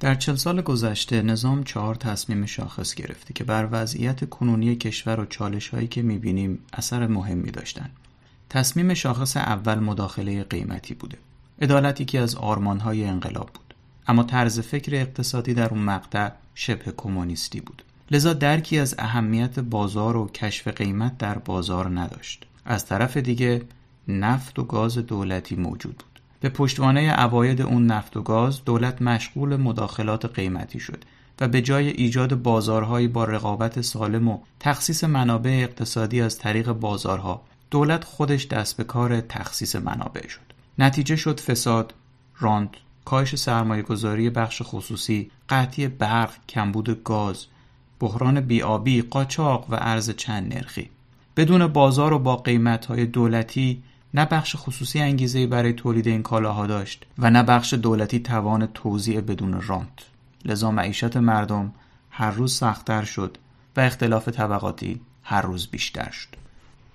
در چل سال گذشته نظام چهار تصمیم شاخص گرفته که بر وضعیت کنونی کشور و چالش هایی که می‌بینیم اثر مهمی داشتن. تصمیم شاخص اول مداخله قیمتی بوده. عدالتی که از آرمان های انقلاب بود. اما طرز فکر اقتصادی در اون مقطع شبه کمونیستی بود. لذا درکی از اهمیت بازار و کشف قیمت در بازار نداشت. از طرف دیگه نفت و گاز دولتی موجود بود. به پشتوانه عواید اون نفت و گاز دولت مشغول مداخلات قیمتی شد و به جای ایجاد بازارهایی با رقابت سالم و تخصیص منابع اقتصادی از طریق بازارها دولت خودش دست به کار تخصیص منابع شد. نتیجه شد فساد راند کاهش سرمایه گذاری بخش خصوصی قطعی برق کمبود گاز بحران بیابی قاچاق و ارز چند نرخی. بدون بازار و با قیمتهای دولتی نه بخش خصوصی انگیزه برای تولید این کالاها داشت و نه بخش دولتی توان توزیع بدون رانت لذا معیشت مردم هر روز سختتر شد و اختلاف طبقاتی هر روز بیشتر شد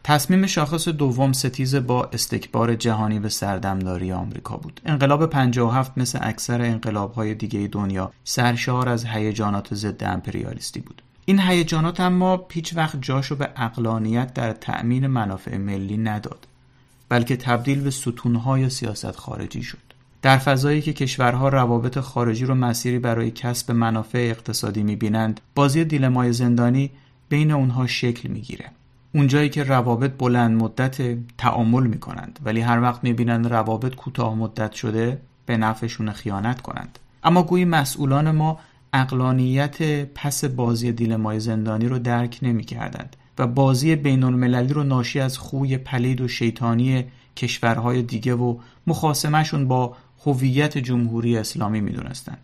تصمیم شاخص دوم ستیز با استکبار جهانی به سردمداری آمریکا بود. انقلاب 57 مثل اکثر انقلاب‌های دیگه دنیا سرشار از هیجانات ضد امپریالیستی بود. این هیجانات اما پیچ وقت جاشو به اقلانیت در تأمین منافع ملی نداد. بلکه تبدیل به ستونهای سیاست خارجی شد. در فضایی که کشورها روابط خارجی رو مسیری برای کسب منافع اقتصادی می‌بینند بازی دیلمای زندانی بین اونها شکل می‌گیره. اونجایی که روابط بلند مدت تعامل می‌کنند ولی هر وقت می‌بینند روابط کوتاه مدت شده به نفعشون خیانت کنند. اما گویی مسئولان ما اقلانیت پس بازی دیلمای زندانی رو درک نمی‌کردند. و بازی بین المللی رو ناشی از خوی پلید و شیطانی کشورهای دیگه و مخاسمشون با هویت جمهوری اسلامی می‌دونستند.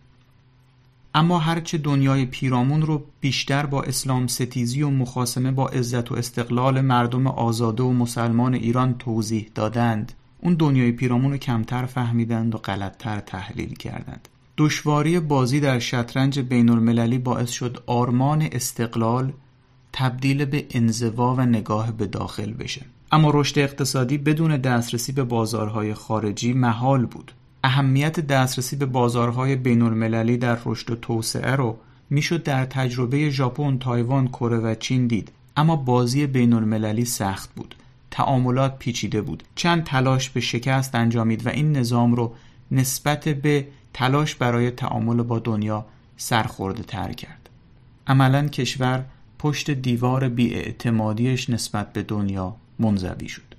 اما هرچه دنیای پیرامون رو بیشتر با اسلام ستیزی و مخاسمه با عزت و استقلال مردم آزاده و مسلمان ایران توضیح دادند اون دنیای پیرامون رو کمتر فهمیدند و غلطتر تحلیل کردند دشواری بازی در شطرنج بین المللی باعث شد آرمان استقلال تبدیل به انزوا و نگاه به داخل بشه. اما رشد اقتصادی بدون دسترسی به بازارهای خارجی محال بود. اهمیت دسترسی به بازارهای بین المللی در رشد و توسعه رو می‌شد در تجربه ژاپن، تایوان، کره و چین دید. اما بازی بین المللی سخت بود. تعاملات پیچیده بود. چند تلاش به شکست انجامید و این نظام رو نسبت به تلاش برای تعامل با دنیا سرخورده تر کرد. عملا کشور پشت دیوار بیاعتمادیش نسبت به دنیا منزوی شد.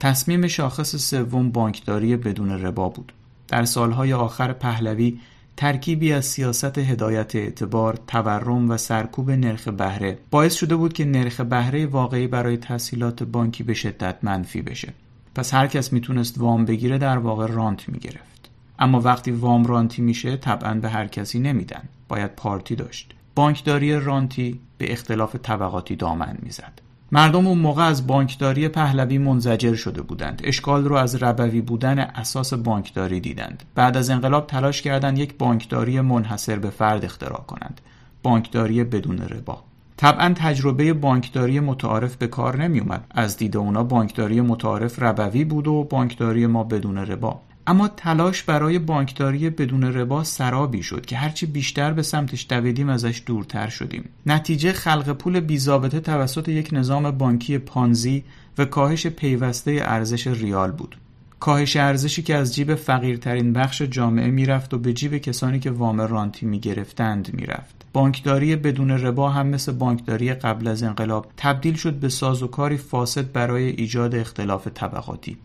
تصمیم شاخص سوم بانکداری بدون ربا بود. در سالهای آخر پهلوی ترکیبی از سیاست هدایت اعتبار، تورم و سرکوب نرخ بهره باعث شده بود که نرخ بهره واقعی برای تسهیلات بانکی به شدت منفی بشه. پس هر کس می‌تونست وام بگیره در واقع رانت می‌گرفت. اما وقتی وام رانتی میشه طبعا به هر کسی نمیدن. باید پارتی داشت. بانکداری رانتی به اختلاف طبقاتی دامن می‌زد. مردم اون موقع از بانکداری پهلوی منزجر شده بودند. اشکال رو از ربوی بودن اساس بانکداری دیدند. بعد از انقلاب تلاش کردند یک بانکداری منحصر به فرد اختراع کنند. بانکداری بدون ربا. طبعا تجربه بانکداری متعارف به کار نمی اومد. از دید اونا بانکداری متعارف ربوی بود و بانکداری ما بدون ربا. اما تلاش برای بانکداری بدون ربا سرابی شد که هرچی بیشتر به سمتش دویدیم ازش دورتر شدیم. نتیجه خلق پول بیزابطه توسط یک نظام بانکی پانزی و کاهش پیوسته ارزش ریال بود. کاهش ارزشی که از جیب فقیرترین بخش جامعه می‌رفت و به جیب کسانی که وام رانتی می‌گرفتند می‌رفت. بانکداری بدون ربا هم مثل بانکداری قبل از انقلاب تبدیل شد به سازوکاری فاسد برای ایجاد اختلاف طبقاتی.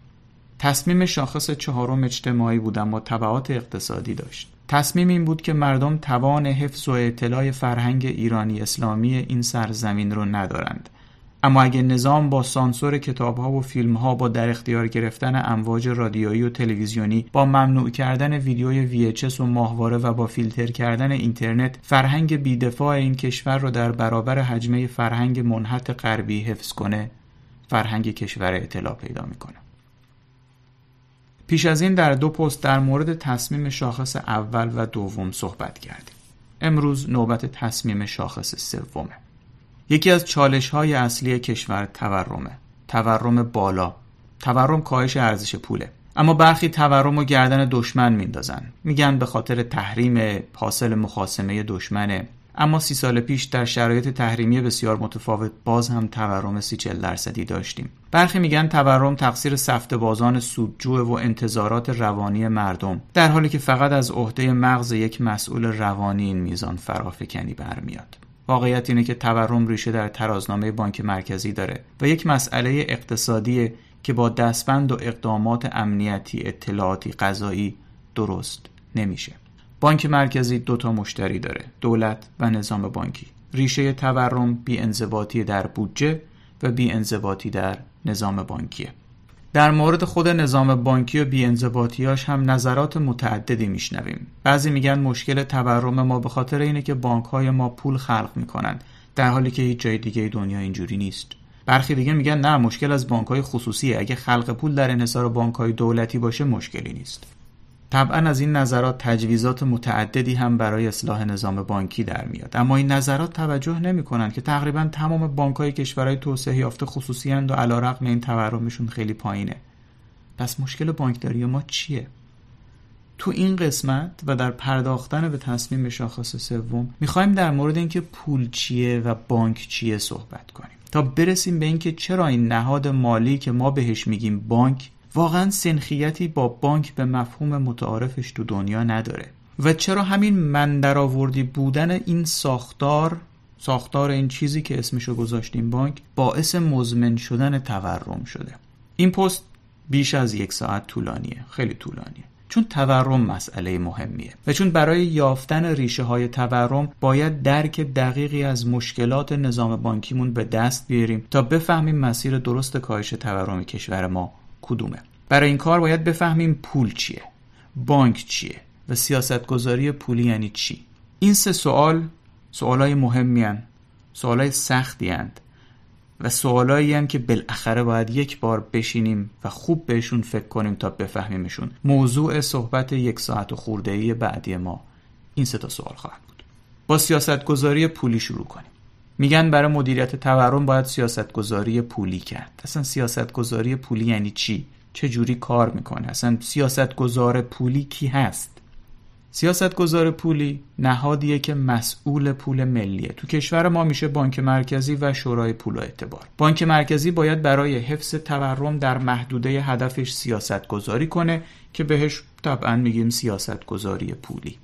تصمیم شاخص چهارم اجتماعی بود اما تبعات اقتصادی داشت. تصمیم این بود که مردم توان حفظ و اطلاع فرهنگ ایرانی اسلامی این سرزمین رو ندارند. اما اگه نظام با سانسور کتاب ها و فیلم ها با در اختیار گرفتن امواج رادیویی و تلویزیونی با ممنوع کردن ویدیوی VHS و ماهواره و با فیلتر کردن اینترنت فرهنگ بیدفاع این کشور رو در برابر حجمه فرهنگ منحط غربی حفظ کنه فرهنگ کشور اطلاع پیدا می‌کنه. پیش از این در دو پست در مورد تصمیم شاخص اول و دوم صحبت کردیم. امروز نوبت تصمیم شاخص سومه. یکی از چالش های اصلی کشور تورمه. تورم بالا. تورم کاهش ارزش پوله. اما برخی تورم و گردن دشمن میندازن میگن به خاطر تحریم حاصل مخاسمه دشمنه اما سی سال پیش در شرایط تحریمی بسیار متفاوت باز هم تورم سی چل درصدی داشتیم. برخی میگن تورم تقصیر سفت بازان سودجو و انتظارات روانی مردم در حالی که فقط از عهده مغز یک مسئول روانی این میزان فرافکنی برمیاد. واقعیت اینه که تورم ریشه در ترازنامه بانک مرکزی داره و یک مسئله اقتصادی که با دستبند و اقدامات امنیتی اطلاعاتی قضایی درست نمیشه. بانک مرکزی دو تا مشتری داره دولت و نظام بانکی. ریشه تورم بی در بودجه و بی در نظام بانکیه. در مورد خود نظام بانکی و بیانضباطیاش هم نظرات متعددی میشنویم. بعضی میگن مشکل تورم ما به خاطر اینه که بانک های ما پول خلق می‌کنن در حالی که هیچ جای دیگه دنیا اینجوری نیست. برخی دیگه میگن نه مشکل از بانک های خصوصیه. اگه خلق پول در انحصار بانک های دولتی باشه مشکلی نیست. طبعا از این نظرات تجویزات متعددی هم برای اصلاح نظام بانکی در میاد. اما این نظرات توجه نمی کنند که تقریبا تمام بانک های کشورهای توسعه یافته خصوصی و علیرغم این تورمشون خیلی پایینه. پس مشکل بانکداری ما چیه؟ تو این قسمت و در پرداختن به تصمیم شاخص سوم می‌خوایم در مورد اینکه پول چیه و بانک چیه صحبت کنیم. تا برسیم به اینکه چرا این نهاد مالی که ما بهش میگیم بانک واقعا سنخیتی با بانک به مفهوم متعارفش تو دنیا نداره. و چرا همین من درآوردی بودن این ساختار ساختار این چیزی که اسمشو گذاشتیم بانک باعث مزمن شدن تورم شده. این پست بیش از یک ساعت طولانیه خیلی طولانیه. چون تورم مسئله مهمیه. و چون برای یافتن ریشه های تورم باید درک دقیقی از مشکلات نظام بانکیمون به دست بیاریم تا بفهمیم مسیر درست کاهش تورم کشور ما کدومه. برای این کار باید بفهمیم پول چیه بانک چیه و سیاستگذاری پولی یعنی چی. این سه سوال سوالای مهمی هن. سوالای سختی هند و سوالایی هن که بالاخره باید یک بار بشینیم و خوب بهشون فکر کنیم تا بفهمیمشون. موضوع صحبت یک ساعت و خورده بعدی ما این سه تا سوال خواهد بود. با سیاستگذاری پولی شروع کنیم. میگن برای مدیریت تورم باید سیاستگذاری پولی کرد. اصلا سیاستگذاری پولی یعنی چی؟ چه جوری کار می‌کنه؟ اصلا سیاستگذار پولی کی هست؟ سیاستگذار پولی نهادیه که مسئول پول ملیه. تو کشور ما میشه بانک مرکزی و شورای پول و اعتبار. بانک مرکزی باید برای حفظ تورم در محدوده هدفش سیاست گذاری کنه که بهش طبعا میگیم سیاست گذاری پولی.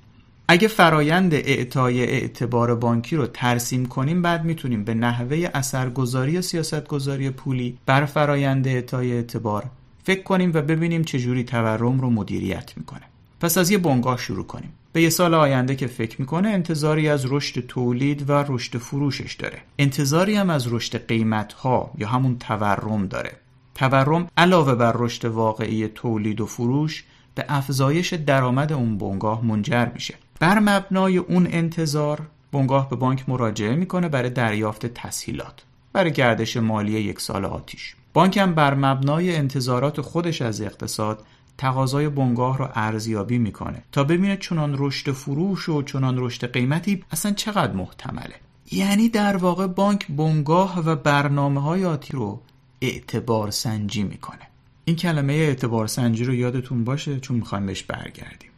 اگه فرایند اعطای اعتبار بانکی رو ترسیم کنیم بعد می‌تونیم به نحوه اثرگذاری سیاستگذاری پولی بر فرایند اعطای اعتبار فکر کنیم و ببینیم چجوری تورم رو مدیریت می‌کنه. پس از یه بنگاه شروع کنیم. به یه سال آینده که فکر می‌کنه انتظاری از رشد تولید و رشد فروشش داره. انتظاری هم از رشد قیمت ها یا همون تورم داره. تورم علاوه بر رشد واقعی تولید و فروش به افزایش درآمد اون بنگاه منجر میشه. بر مبنای اون انتظار بنگاه به بانک مراجعه می‌کنه برای دریافت تسهیلات برای گردش مالی یک سال آتیش. بانک هم بر مبنای انتظارات خودش از اقتصاد تقاضای بنگاه رو ارزیابی می‌کنه تا ببینه چنان رشد فروش و چنان رشد قیمتی اصلا چقدر محتمله. یعنی در واقع بانک بنگاه و برنامه های آتی رو اعتبار سنجی می‌کنه. این کلمه اعتبار سنجی رو یادتون باشه چون می‌خوایم بهش برگردیم.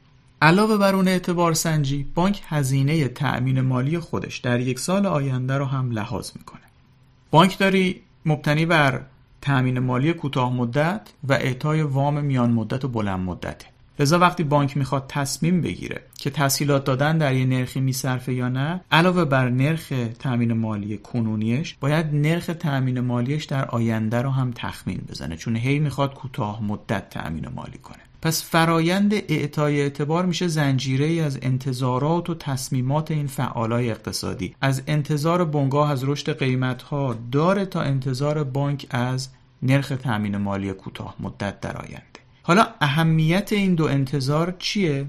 علاوه بر اون اعتبار سنجی بانک هزینه تأمین مالی خودش در یک سال آینده رو هم لحاظ می‌کنه. بانک داری مبتنی بر تأمین مالی کوتاه مدت و اعطای وام میان مدت و بلند مدته. لذا وقتی بانک می‌خواد تصمیم بگیره که تسهیلات دادن در یه نرخی میصرفه یا نه علاوه بر نرخ تأمین مالی کنونیش باید نرخ تأمین مالیش در آینده رو هم تخمین بزنه چون هی می‌خواد کوتاه مدت تأمین مالی کنه. پس فرایند اعطای اعتبار میشه زنجیره ای از انتظارات و تصمیمات این فعالای اقتصادی. از انتظار بنگاه از رشد قیمت ها داره تا انتظار بانک از نرخ تأمین مالی کوتاه مدت در آینده. حالا اهمیت این دو انتظار چیه؟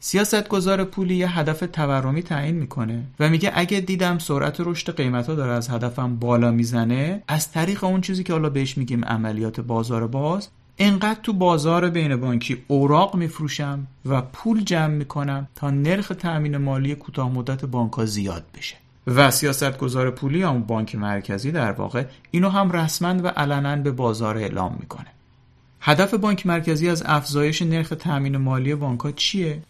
سیاستگزار پولی یه هدف تورمی تعیین می‌کنه و میگه اگه دیدم سرعت رشد قیمت ها داره از هدفم بالا می‌زنه از طریق اون چیزی که حالا بهش میگیم عملیات بازار باز انقدر تو بازار بین بانکی اوراق میفروشم و پول جمع می‌کنم تا نرخ تأمین مالی کوتاه مدت بانک زیاد بشه. و سیاست گذار پولی بانک مرکزی در واقع اینو هم رسما و علنا به بازار اعلام می‌کنه. هدف بانک مرکزی از افزایش نرخ تامین مالی بانکها چیه؟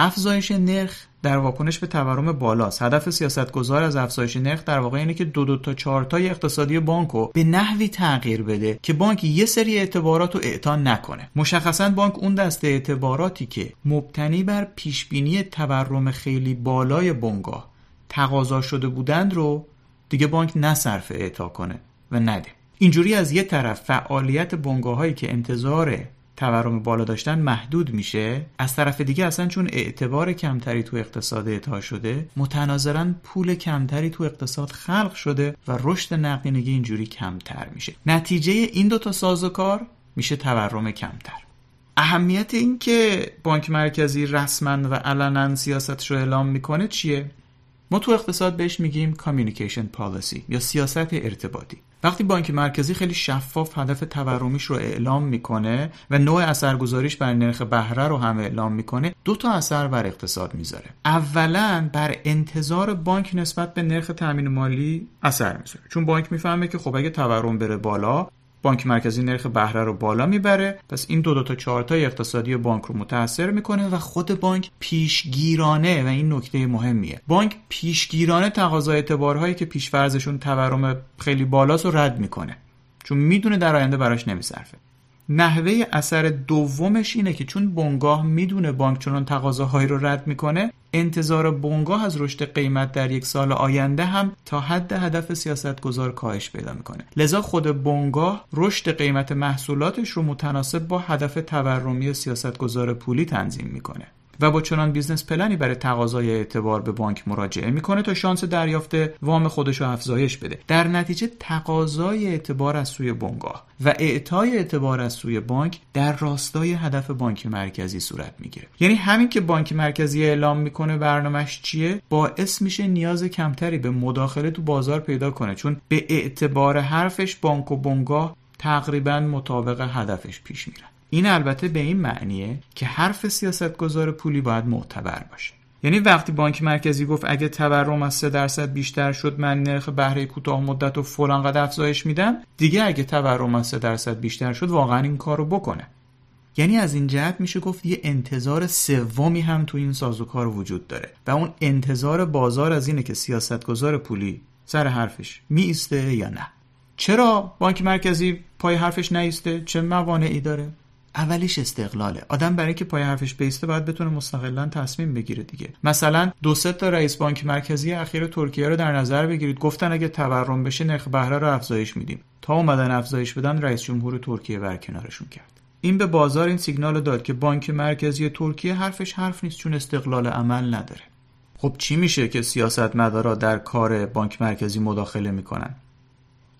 افزایش نرخ در واکنش به تورم بالاست. هدف سیاستگزار از افزایش نرخ در واقع اینه که دو دو تا چهار تای اقتصادی بانک رو به نحوی تغییر بده که بانک یه سری اعتبارات رو اعطا نکنه. مشخصا بانک اون دسته اعتباراتی که مبتنی بر پیشبینی تورم خیلی بالای بنگاه تقاضا شده بودند رو دیگه بانک نصرف اعطا کنه و نده. اینجوری از یه طرف فعالیت بنگاه هایی که انتظار تورم بالا داشتن محدود میشه؟ از طرف دیگه اصلا چون اعتبار کمتری تو اقتصاد اعطا شده متناظرا پول کمتری تو اقتصاد خلق شده و رشد نقدینگی اینجوری کمتر میشه. نتیجه این دوتا سازوکار میشه تورم کمتر. اهمیت این که بانک مرکزی رسما و علنا سیاستش رو اعلام می‌کنه چیه؟ ما تو اقتصاد بهش میگیم کامیونیکیشن پالیسی یا سیاست ارتباطی. وقتی بانک مرکزی خیلی شفاف هدف تورمیش رو اعلام می‌کنه و نوع اثرگذاریش بر نرخ بهره رو هم اعلام می‌کنه دو تا اثر بر اقتصاد می‌ذاره. اولا بر انتظار بانک نسبت به نرخ تامین مالی اثر می‌ذاره. چون بانک می‌فهمه که خب اگه تورم بره بالا بانک مرکزی نرخ بهره رو بالا می‌بره. پس این دو دو تا چهار تا اقتصادی بانک رو متاثر می‌کنه و خود بانک پیشگیرانه و این نکته مهمیه. بانک پیشگیرانه تقاضای اعتبارهایی که پیشفرزشون تورم خیلی بالاست رو رد می‌کنه. چون می‌دونه در آینده براش نمیصرفه. نحوه اثر دومش اینه که چون بنگاه می‌دونه بانک چنان تقاضاهایی رو رد می‌کنه انتظار بنگاه از رشد قیمت در یک سال آینده هم تا حد هدف سیاستگزار کاهش پیدا می‌کنه. لذا خود بنگاه رشد قیمت محصولاتش رو متناسب با هدف تورمی سیاستگزار پولی تنظیم می‌کنه. و با چنان business plan ی برای تقاضای اعتبار به بانک مراجعه می‌کنه تا شانس دریافت وام خودش رو افزایش بده. در نتیجه تقاضای اعتبار از سوی بنگاه و اعطای اعتبار از سوی بانک در راستای هدف بانک مرکزی صورت می‌گیره. یعنی همین که بانک مرکزی اعلام می‌کنه برنامهش چیه باعث میشه نیاز کمتری به مداخله تو بازار پیدا کنه. چون به اعتبار حرفش بانک و بنگاه تقریبا مطابق هدفش پیش میرن این البته به این معنیه که حرف سیاستگزار پولی باید معتبر باشه. یعنی وقتی بانک مرکزی گفت اگه تورم از 3 درصد بیشتر شد من نرخ بهره کوتاه مدت و فلان قد افزایش میدم دیگه اگه تورم از 3 درصد بیشتر شد واقعا این کارو بکنه. یعنی از این جهت میشه گفت یه انتظار سومی هم تو این سازوکار وجود داره. و اون انتظار بازار از اینه که سیاستگزار پولی سر حرفش میسته یا نه. چرا بانک مرکزی پای حرفش نیسته؟ چه موانعی داره؟ اولیش استقلاله. آدم برای که پای حرفش بیسته باید بتونه مستقلا تصمیم بگیره دیگه. مثلا دو سه تا رئیس بانک مرکزی اخیر ترکیه رو در نظر بگیرید. گفتن اگه تورم بشه نرخ بهره رو افزایش میدیم. تا اومدن افزایش بدن رئیس جمهور ترکیه برکنارشون کرد. این به بازار این سیگنال داد که بانک مرکزی ترکیه حرفش حرف نیست چون استقلال عمل نداره. خب چی میشه که سیاستمدارا در کار بانک مرکزی مداخله می‌کنن؟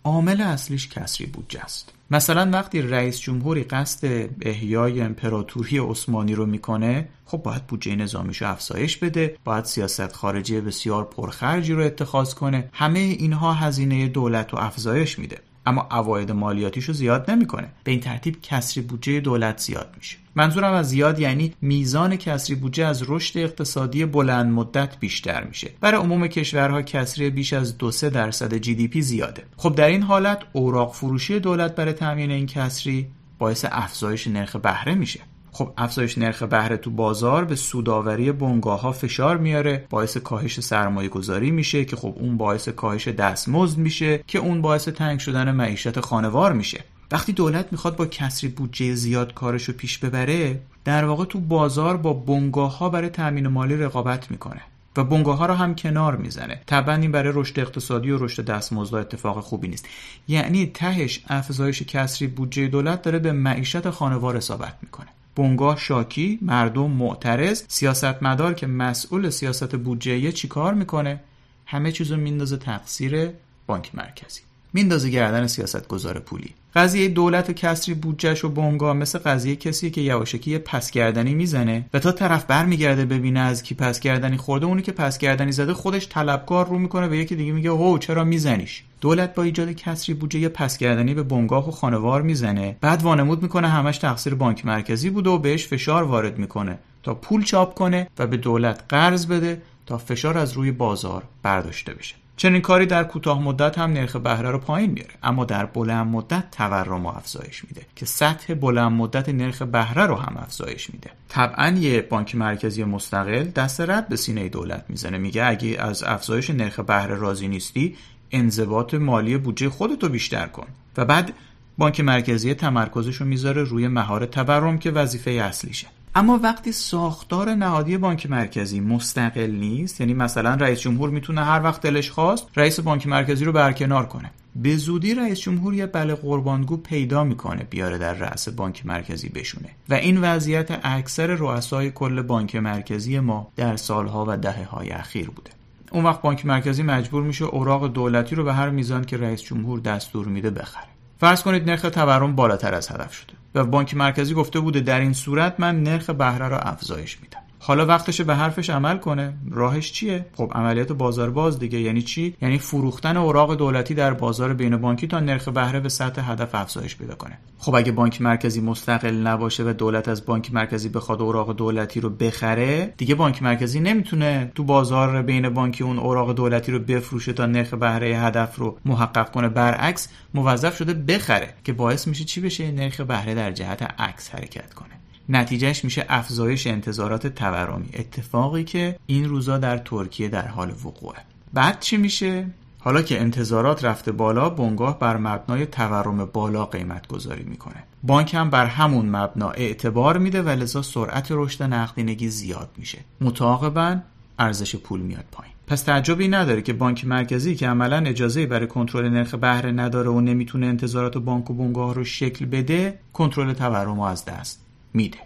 عامل اصلیش کسری بودجه است. مثلا وقتی رئیس جمهوری قصد احیای امپراتوری عثمانی رو می‌کنه خب باید بودجه نظامیشو افزایش بده باید سیاست خارجی بسیار پرخرجی رو اتخاذ کنه. همه اینها هزینه دولت رو افزایش میده. اما عواید مالیاتیشو زیاد نمی‌کنه. به این ترتیب کسری بودجه دولت زیاد میشه. منظورم از زیاد یعنی میزان کسری بودجه از رشد اقتصادی بلند مدت بیشتر میشه. برای عموم کشورها کسری بیش از دو سه درصد جی دی پی زیاده. خب در این حالت اوراق فروشی دولت برای تامین این کسری باعث افزایش نرخ بهره میشه. خب افزایش نرخ بهره تو بازار به سوداوری بنگاه ها فشار میاره باعث کاهش سرمایه گذاری میشه که خب اون باعث کاهش دستمزد میشه که اون باعث تنگ شدن معیشت خانوار میشه. وقتی دولت می‌خواد با کسری بودجه زیاد کارش رو پیش ببره در واقع تو بازار با بنگاه ها برای تامین مالی رقابت می‌کنه و بنگاه ها رو هم کنار می‌زنه. طبعا این برای رشد اقتصادی و رشد دستمزد اتفاق خوبی نیست. یعنی تهش افزایش کسری بودجه دولت داره به معیشت خانوار اصابت می‌کنه. بنگاه شاکی مردم معترض سیاستمدار که مسئول سیاست بودجه چیکار می‌کنه؟ همه چیزو میندازه تقصیر بانک مرکزی. میندازه گردن سیاست گذار پولی. قضیه دولت و کسری بودجهش و مثل قضیه کسی که یواشکی یه پس گردنی می‌زنه و تا طرف برمیگرده ببینه از کی پس گردنی خورده اونی که پس گردنی زده خودش طلبکار رو می‌کنه به یکی دیگه میگه هو چرا میزنیش؟ دولت با ایجاد کسری بودجه یه پس گردنی به بنگاه و خانوار می‌زنه. بعد وانمود می‌کنه همش تقصیر بانک مرکزی بوده و بهش فشار وارد می‌کنه تا پول چاپ کنه و به دولت قرض بده تا فشار از روی بازار برداشته بشه. چنین کاری در کوتاه مدت هم نرخ بهره رو پایین میاره اما در بلند مدت تورم رو افزایش میده که سطح بلند مدت نرخ بهره رو هم افزایش میده. طبعا یه بانک مرکزی مستقل دست رد به سینه دولت می‌زنه. میگه اگه از افزایش نرخ بهره راضی نیستی انضباط مالی بودجه خودتو بیشتر کن. و بعد بانک مرکزی تمرکزش رو می‌ذاره روی مهار تورم که وظیفه اصلیشه. اما وقتی ساختار نهادی بانک مرکزی مستقل نیست یعنی مثلا رئیس جمهور می‌تونه هر وقت دلش خواست رئیس بانک مرکزی رو برکنار کنه. به زودی رئیس جمهور یه بله قربانگو پیدا می‌کنه بیاره در رأس بانک مرکزی بشونه. و این وضعیت اکثر رؤسای کل بانک مرکزی ما در سالها و دهه های اخیر بوده. اون وقت بانک مرکزی مجبور میشه اوراق دولتی رو به هر میزان که رئیس جمهور دستور میده بخره. فرض کنید نرخ تورم بالاتر از هدف شده و بانک مرکزی گفته بوده در این صورت من نرخ بهره را افزایش میدم. حالا وقتشه به حرفش عمل کنه. راهش چیه؟ خب عملیات بازار باز دیگه. یعنی چی؟ یعنی فروختن اوراق دولتی در بازار بین بانکی تا نرخ بهره به سطح هدف افزایش پیدا کنه. خب اگه بانک مرکزی مستقل نباشه و دولت از بانک مرکزی بخواد اوراق دولتی رو بخره دیگه بانک مرکزی نمی‌تونه تو بازار بین بانکی اون اوراق دولتی رو بفروشه تا نرخ بهره هدف رو محقق کنه. برعکس موظف شده بخره که باعث میشه چی بشه؟ نرخ بهره در جهت عکس حرکت کنه. نتیجهش میشه افزایش انتظارات تورمی اتفاقی که این روزا در ترکیه در حال وقوعه. بعد چی میشه؟ حالا که انتظارات رفته بالا بنگاه بر مبنای تورم بالا قیمت گذاری می‌کنه. بانک هم بر همون مبنا اعتبار میده و لذا سرعت رشد نقدینگی زیاد میشه. متعاقبا ارزش پول میاد پایین. پس تعجبی نداره که بانک مرکزی که عملا اجازه برای کنترل نرخ بهره نداره و نمی‌تونه انتظارات بانک و بنگاه رو شکل بده کنترل تورم از دست میده.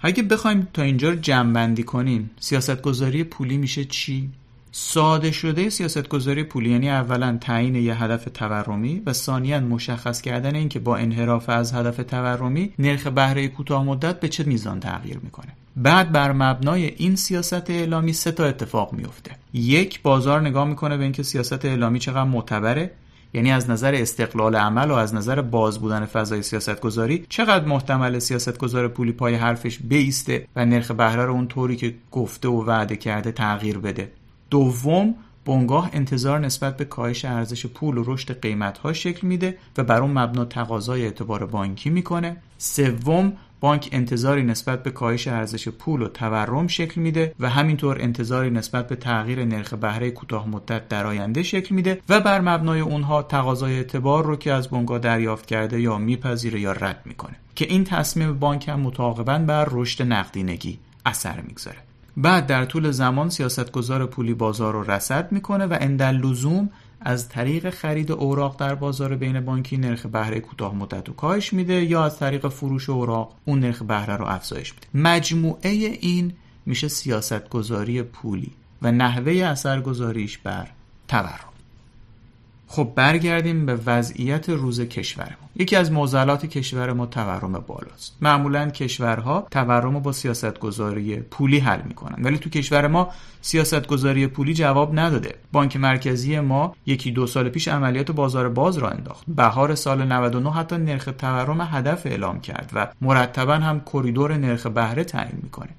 اگه بخوایم تا اینجا جمع کنیم سیاست گذاری پولی میشه چی؟ ساده شده سیاست گذاری پولی یعنی اولا تعیین یه هدف تورمی و ثانیا مشخص کردن اینکه با انحراف از هدف تورمی نرخ بهره کوتاه مدت به چه میزان تغییر می‌کنه. بعد بر مبنای این سیاست اعلامی سه تا اتفاق میفته یک بازار نگاه می‌کنه به اینکه سیاست اعلامی چقدر معتبره. یعنی از نظر استقلال عمل و از نظر باز بودن فضای سیاست گذاری چقدر محتمل سیاست گذار پولی پای حرفش بیسته و نرخ بهره رو اون طوری که گفته و وعده کرده تغییر بده؟ دوم بنگاه انتظار نسبت به کاهش ارزش پول و رشد قیمت ها شکل میده و بر اون مبنا تقاضای اعتبار بانکی می‌کنه. سوم بانک انتظاری نسبت به کاهش ارزش پول و تورم شکل میده و همینطور انتظاری نسبت به تغییر نرخ بهره کوتاه مدت در آینده شکل میده و بر مبنای اونها تقاضای اعتبار رو که از بنگاه دریافت کرده یا میپذیره یا رد می‌کنه که این تصمیم بانک هم متعاقبا بر رشد نقدینگی اثر می‌گذاره. بعد در طول زمان سیاستگزار پولی بازار رو رسد می‌کنه و اندل لزوم از طریق خرید اوراق در بازار بین بانکی نرخ بهره کوتاه مدت رو کاهش میده یا از طریق فروش اوراق اون نرخ بهره رو افزایش میده. مجموعه این میشه سیاستگذاری پولی و نحوه اثرگذاریش بر تورم. خب برگردیم به وضعیت روز کشورمون یکی از معضلات کشور ما تورم بالاست. معمولا کشورها تورم رو با سیاستگذاری پولی حل می‌کنن. ولی تو کشور ما سیاستگذاری پولی جواب نداده. بانک مرکزی ما یکی دو سال پیش عملیات بازار باز را انداخت. بهار سال 99 حتی نرخ تورم هدف اعلام کرد و مرتبا هم کریدور نرخ بهره تعیین می‌کنه.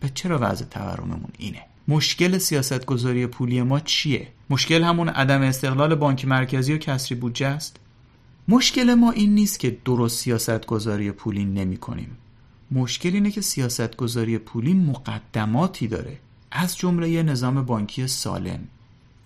به چرا وضع تورممون اینه؟ مشکل سیاستگذاری پولی ما چیه؟ مشکل همون عدم استقلال بانک مرکزی و کسری بودجه است؟ مشکل ما این نیست که درست سیاستگذاری پولی نمی کنیم مشکل اینه که سیاستگذاری پولی مقدماتی داره. از جمله نظام بانکی سالم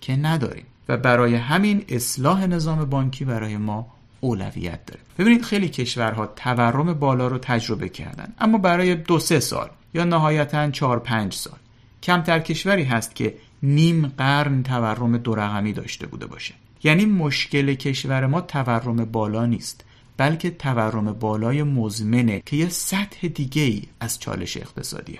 که نداریم. و برای همین اصلاح نظام بانکی برای ما اولویت داره. ببینید خیلی کشورها تورم بالا رو تجربه کردن. اما برای دو سه سال یا نهایتا چهار پنج سال. کمتر کشوری هست که نیم قرن تورم دو رقمی داشته بوده باشه. یعنی مشکل کشور ما تورم بالا نیست بلکه تورم بالای مزمنه که یه سطح دیگه ای از چالش اقتصادیه.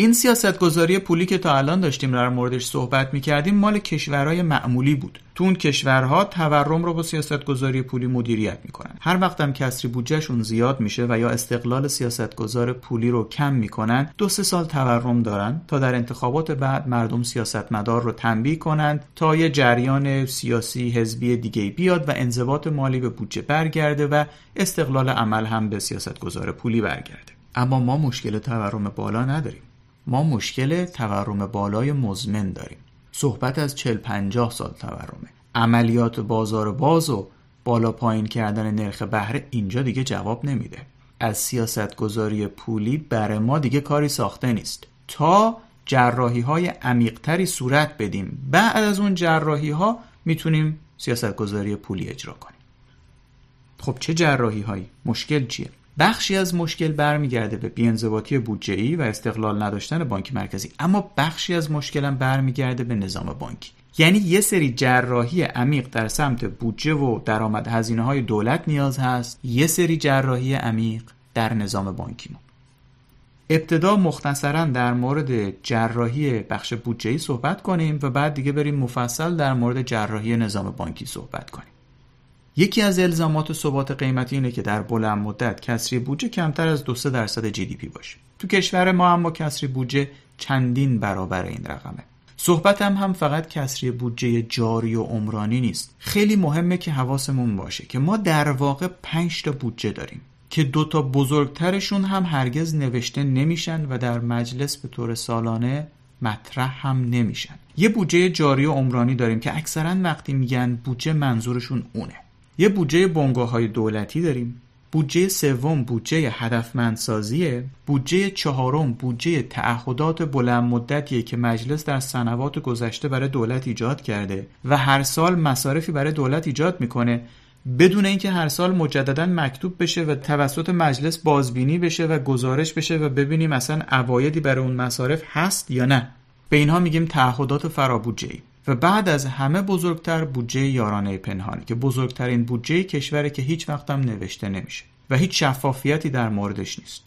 این سیاستگذاری پولی که تا الان داشتیم در موردش صحبت می‌کردیم مال کشورهای معمولی بود. تو اون کشورها تورم رو با سیاستگذاری پولی مدیریت می‌کنن. هر وقتم کسری بودجهشون زیاد میشه و یا استقلال سیاستگذار پولی رو کم می‌کنن دو سه سال تورم دارن تا در انتخابات بعد مردم سیاستمدار رو تنبیه کنند تا یه جریان سیاسی حزبی دیگه بیاد و انضباط مالی به بودجه برگرده و استقلال عمل هم به سیاستگذار پولی برگرده. اما ما مشکل تورم بالا نداریم. ما مشکل تورم بالای مزمن داریم. صحبت از 40 50 سال تورمه. عملیات بازار باز و بالا پایین کردن نرخ بهره اینجا دیگه جواب نمیده. از سیاست گذاری پولی بر ما دیگه کاری ساخته نیست. تا جراحی های عمیقتری صورت بدیم. بعد از اون جراحی ها می‌تونیم سیاست گذاری پولی اجرا کنیم. خب چه جراحی هایی؟ مشکل چیه؟ بخشی از مشکل برمیگرده به بیانضباطی بودجه و استقلال نداشتن بانک مرکزی. اما بخشی از مشکل هم برمیگرده به نظام بانکی. یعنی یه سری جراحی عمیق در سمت بودجه و درآمد هزینه های دولت نیاز هست. یه سری جراحی عمیق در نظام بانکی ما ابتدا مختصرا در مورد جراحی بخش بودجه صحبت کنیم و بعد دیگه بریم مفصل در مورد جراحی نظام بانکی صحبت کنیم. یکی از الزامات ثبات قیمتی اینه که در بلند مدت کسری بودجه کمتر از 2 درصد جی دی پی باشه. تو کشور ما اما کسری بودجه چندین برابر این رقمه. صحبت هم, هم فقط کسری بودجه جاری و عمرانی نیست. خیلی مهمه که حواسمون باشه که ما در واقع 5 تا بودجه داریم که دوتا بزرگترشون هم هرگز نوشته نمیشن و در مجلس به طور سالانه مطرح هم نمیشن. یه بودجه جاری و عمرانی داریم که اکثرا وقتی میگن بودجه منظورشون اونه. یه بودجه بنگاه های دولتی داریم. بودجه سوم بودجه هدفمندسازیه. بودجه چهارم بودجه تعهدات بلند مدتیه که مجلس در سنوات گذشته برای دولت ایجاد کرده و هر سال مصارفی برای دولت ایجاد می‌کنه. بدون اینکه هر سال مجددا مکتوب بشه و توسط مجلس بازبینی بشه و گزارش بشه و ببینیم اصلا عوایدی برای اون مصارف هست یا نه. به اینها میگیم تعهدات فرابودجه و بعد از همه بزرگتر بودجه یارانه پنهانی که بزرگترین بودجه کشوره که هیچ وقت هم نوشته نمیشه و هیچ شفافیتی در موردش نیست.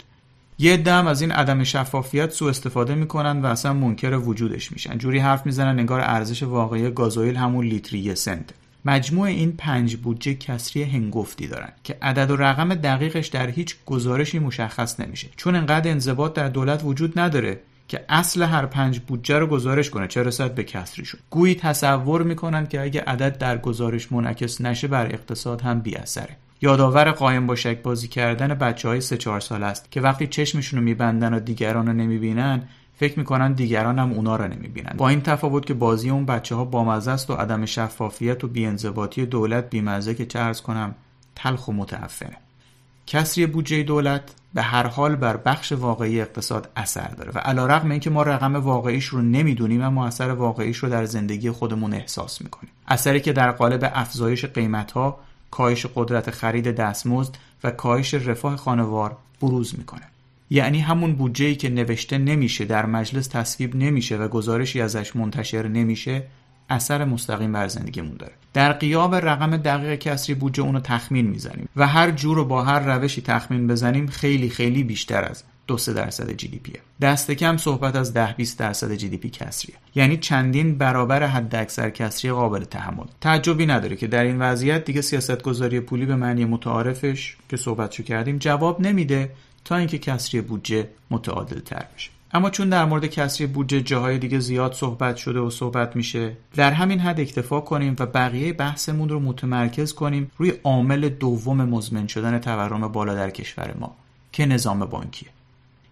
یه دم از این عدم شفافیت سوء استفاده می‌کنن و اصلا منکر وجودش میشن. جوری حرف می‌زنن انگار ارزش واقعی گازوئیل همون لیتری یه سنت. مجموع این پنج بودجه کسری هنگفتی دارن که عدد و رقم دقیقش در هیچ گزارشی مشخص نمیشه. چون انقدر انضباط در دولت وجود نداره که اصل هر پنج بودجه رو گزارش کنه. چه رسد به کسریشون گویی تصور می‌کنن که اگه عدد در گزارش منعکس نشه بر اقتصاد هم بی اثره یادآور قایم با شک بازی کردن بچه های سه چهار سال است که وقتی چشمشون رو میبندن و دیگران رو نمی‌بینن فکر می‌کنن دیگران هم اونا رو نمی‌بینن. با این تفاوت که بازی اون بچه ها بامزه است و عدم شفافیت و بیانضباطی دولت بیمزه که چه کنم تلخ و متعفنه. کسری بودجه دولت به هر حال بر بخش واقعی اقتصاد اثر داره و علا رقم اینکه ما رقم واقعیش رو نمی‌دونیم اما اثر واقعیش رو در زندگی خودمون احساس می‌کنیم. اثری که در قالب افزایش قیمت ها کاهش قدرت خرید دستمزد و کاهش رفاه خانوار بروز می‌کنه. یعنی همون بودجه که نوشته نمیشه در مجلس تصویب نمیشه و گزارشی ازش منتشر نمیشه اثر مستقیم بر زندگیمون داره. در قیاب رقم دقیق کسری بودجه اونو تخمین می‌زنیم و هر جور رو با هر روشی تخمین بزنیم خیلی خیلی بیشتر از دو سه درصد جی دی پیه. دست کم صحبت از ده 20 درصد جی دی پی کسریه. یعنی چندین برابر حد اکثر کسری قابل تحمل. تعجبی نداره که در این وضعیت دیگه سیاست گذاری پولی به معنی متعارفش که صحبتشو کردیم جواب نمیده تا اینکه کسری بودجه متعادل تر بشه. اما چون در مورد کسری بودجه جاهای دیگه زیاد صحبت شده و صحبت میشه در همین حد اکتفا کنیم و بقیه بحثمون رو متمرکز کنیم روی عامل دوم مزمن شدن تورم بالا در کشور ما که نظام بانکیه.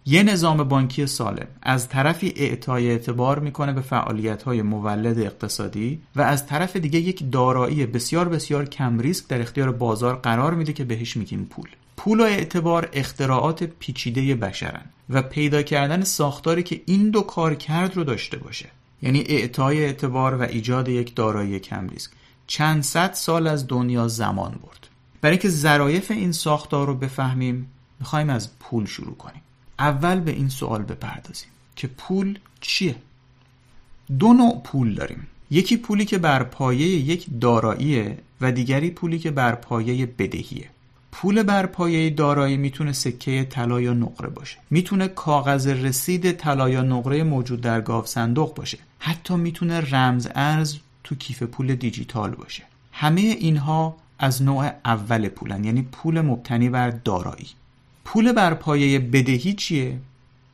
یه نظام بانکی سالم از طرفی اعطای اعتبار می‌کنه به فعالیت های مولد اقتصادی و از طرف دیگه یک دارایی بسیار بسیار کم ریسک در اختیار بازار قرار میده که بهش میگیم پول. پول و اعتبار اختراعات پیچیده بشرن و پیدا کردن ساختاری که این دو کار کرد رو داشته باشه. یعنی اعطای اعتبار و ایجاد یک دارایی کم ریسک. چند صد سال از دنیا زمان برد. برای اینکه ظرایف این ساختار رو بفهمیم می‌خوایم از پول شروع کنیم. اول به این سوال بپردازیم که پول چیه؟ دو نوع پول داریم. یکی پولی که بر پایه یک داراییه و دیگری پولی که بر پایه بدهیه. پول بر پایه دارایی می‌تونه سکه طلا یا نقره باشه. می‌تونه کاغذ رسید طلا یا نقره موجود در گاو صندوق باشه. حتی می‌تونه رمز ارز تو کیف پول دیجیتال باشه. همه اینها از نوع اول پولن یعنی پول مبتنی بر دارایی. پول بر پایه بدهی چیه؟